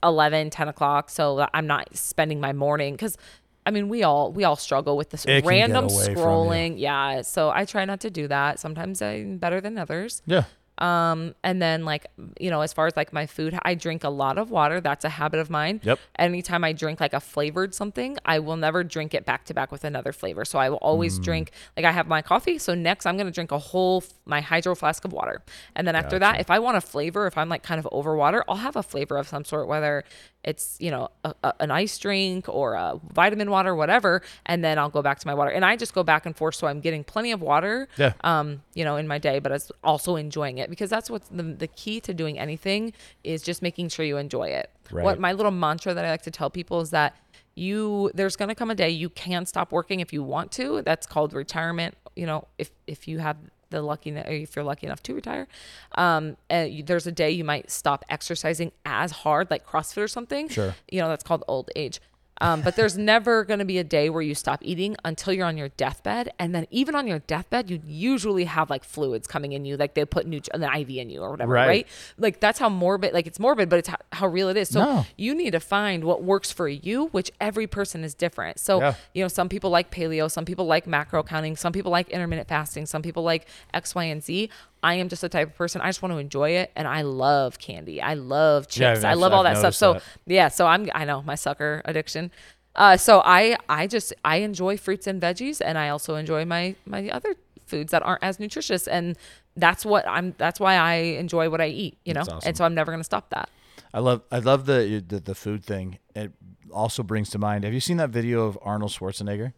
11, 10 o'clock. So I'm not spending my morning because I mean, we all we all struggle with this It can get random away from you. scrolling. Yeah. So I try not to do that. Sometimes I'm better than others. Yeah. Um, and then like, you know, as far as like my food, I drink a lot of water. That's a habit of mine. Yep. Anytime I drink like a flavored something, I will never drink it back to back with another flavor. So I will always Mm. drink like I have my coffee. So next I'm going to drink a whole, my hydro flask of water. And then after that, if I want a flavor, if I'm like kind of over water, I'll have a flavor of some sort, whether it's, you know, a, a, an ice drink or a vitamin water, whatever. And then I'll go back to my water and I just go back and forth. So I'm getting plenty of water Yeah. um, you know, in my day, but as also enjoying it because that's what's the, the key to doing anything is just making sure you enjoy it. Right. What my little mantra that I like to tell people is that you there's going to come a day you can stop working if you want to. That's called retirement. You know, if if you have the lucky if you're lucky enough to retire, um, and you, there's a day you might stop exercising as hard, like CrossFit or something. Sure. You know, that's called old age. Um, but there's never going to be a day where you stop eating until you're on your deathbed. And then even on your deathbed, you usually have like fluids coming in you, like they put nut- an IV in you or whatever, Right. right? Like that's how morbid, like it's morbid, but it's how, how real it is. So No. you need to find what works for you, which every person is different. So, Yeah. you know, some people like paleo, some people like macro counting, some people like intermittent fasting, some people like X, Y, and Z. I am just the type of person I just want to enjoy it, and I love candy. I love chips. I I've- love all that stuff. So noticed yeah, so I'm I know my sucker addiction. Uh, so I I just I enjoy fruits and veggies, and I also enjoy my my other foods that aren't as nutritious, and that's what I'm. That's why I enjoy what I eat. You know, awesome. and so I'm never gonna stop that. I love I love the, the the food thing. It also brings to mind. Have you seen that video of Arnold Schwarzenegger?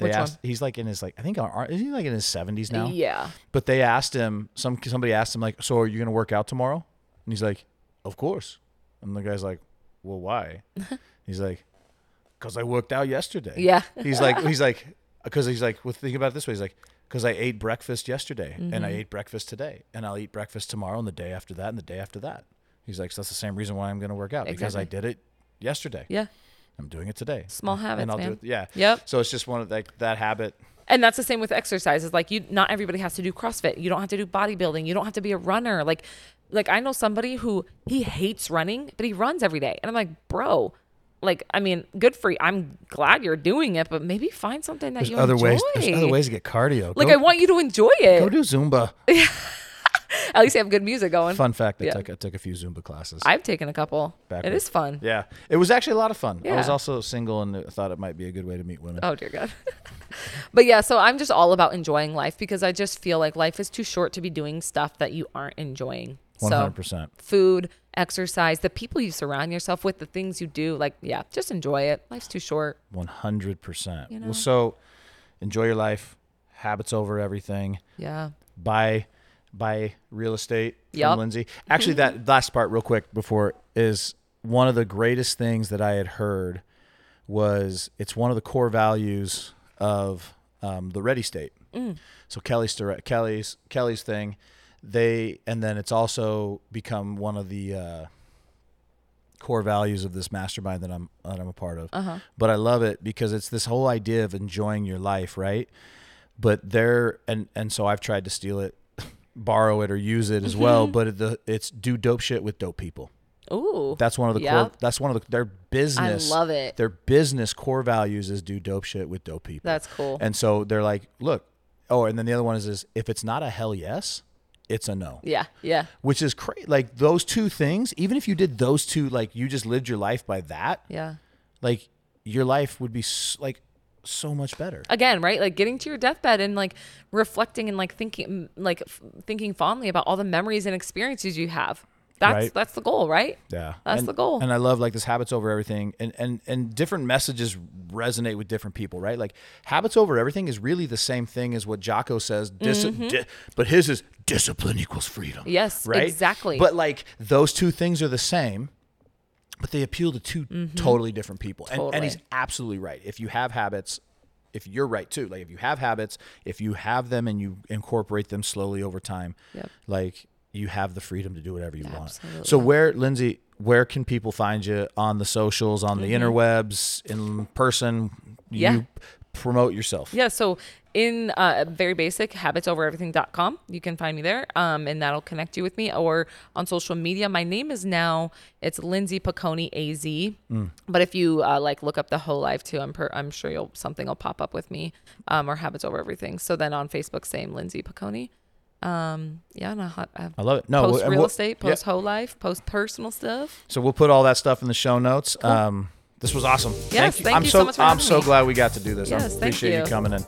They Which one? He's like in his like I think is he like in his seventies now? Yeah. But they asked him. Some somebody asked him like, "So are you gonna work out tomorrow?" And he's like, "Of course." And the guy's like, "Well, why?" [laughs] he's like, "Cause I worked out yesterday." Yeah. He's like, [laughs] he's like, because he's like, well, think about it this way. He's like, because I ate breakfast yesterday and Mm-hmm. I ate breakfast today and I'll eat breakfast tomorrow and the day after that and the day after that. He's like, so that's the same reason why I'm going to work out because I did it yesterday. Yeah. I'm doing it today. Small [laughs] habits, and I'll man. do it. Yeah. Yep. So it's just one of like that habit. And that's the same with exercises. Like you not everybody has to do CrossFit. You don't have to do bodybuilding. You don't have to be a runner. Like like I know somebody who he hates running, but he runs every day. And I'm like, "Bro, like I mean, good for you. I'm glad you're doing it, but maybe find something that There's you other enjoy. ways. There's other ways to get cardio. Like go, I want you to enjoy it. go do Zumba. [laughs] [laughs] At least you have good music going. Fun fact: I Yeah. took I took a few Zumba classes. I've taken a couple. Back it is fun. yeah, it was actually a lot of fun. I was also single and thought it might be a good way to meet women. Oh dear God. [laughs] but yeah, so I'm just all about enjoying life because I just feel like life is too short to be doing stuff that you aren't enjoying. Hundred percent. food, exercise, the people you surround yourself with, the things you do, like yeah, just enjoy it. Life's too short. One hundred percent. Well, so enjoy your life. Habits over everything. Yeah. Buy buy real estate from Yup. Lindsay. Actually, that [laughs] last part, real quick, before is one of the greatest things that I had heard was it's one of the core values of um, the Ready State. Mm. So Kelly's Kelly's Kelly's thing, they and then it's also become one of the uh, core values of this mastermind that I'm that I'm a part of. Uh-huh. But I love it because it's this whole idea of enjoying your life, right? But there and and so I've tried to steal it, borrow it, or use it as well. Mm-hmm. But the it's do dope shit with dope people. Ooh. That's one of the core. That's one of the their business. I love it. Their business core values is do dope shit with dope people. That's cool. And so they're like, look, oh, and then the other one is is if it's not a hell yes, it's a no. yeah. Yeah. Which is crazy. Like those two things, even if you did those two, like you just lived your life by that, Yeah. like your life would be like so much better. Again, right? Like getting to your deathbed and like reflecting and like thinking like f- thinking fondly about all the memories and experiences you have. That's Right. that's the goal, right? Yeah, That's And- the goal. And I love like this habits over everything, and and and different messages resonate with different people, right? Like habits over everything is really the same thing as what Jocko says, dis- di- but his is discipline equals freedom. Mm-hmm. Yes, right, exactly. But like those two things are the same, but they appeal to 2 totally different people. And and he's Mm-hmm. Absolutely right. If you have habits. If you're right too, like if you have habits, if you have them and you incorporate them slowly over time, Yep. like you have the freedom to do whatever you want. So where Lindsay, where can people find you on the socials, on the interwebs, in person? Mm-hmm. Yeah. You promote yourself. Yeah, so in uh, very basic habitsovereverything.com, you can find me there, um, and that'll connect you with me. Or on social media, my name is now it's Lindsay Picone Az. Mm. But if you uh, like look up the HOE Life too, I'm per- I'm sure you'll something will pop up with me, um, or habits over everything. So then on Facebook, same Lindsay Picone. Um, yeah, and I, I love it. No, post real we'll- estate, yeah. post HOE Life, post personal stuff. So we'll put all that stuff in the show notes. Um, this was awesome. Yes, you. thank I'm you so, so much I'm so me. glad we got to do this. I Yes, thank appreciate you you. coming in.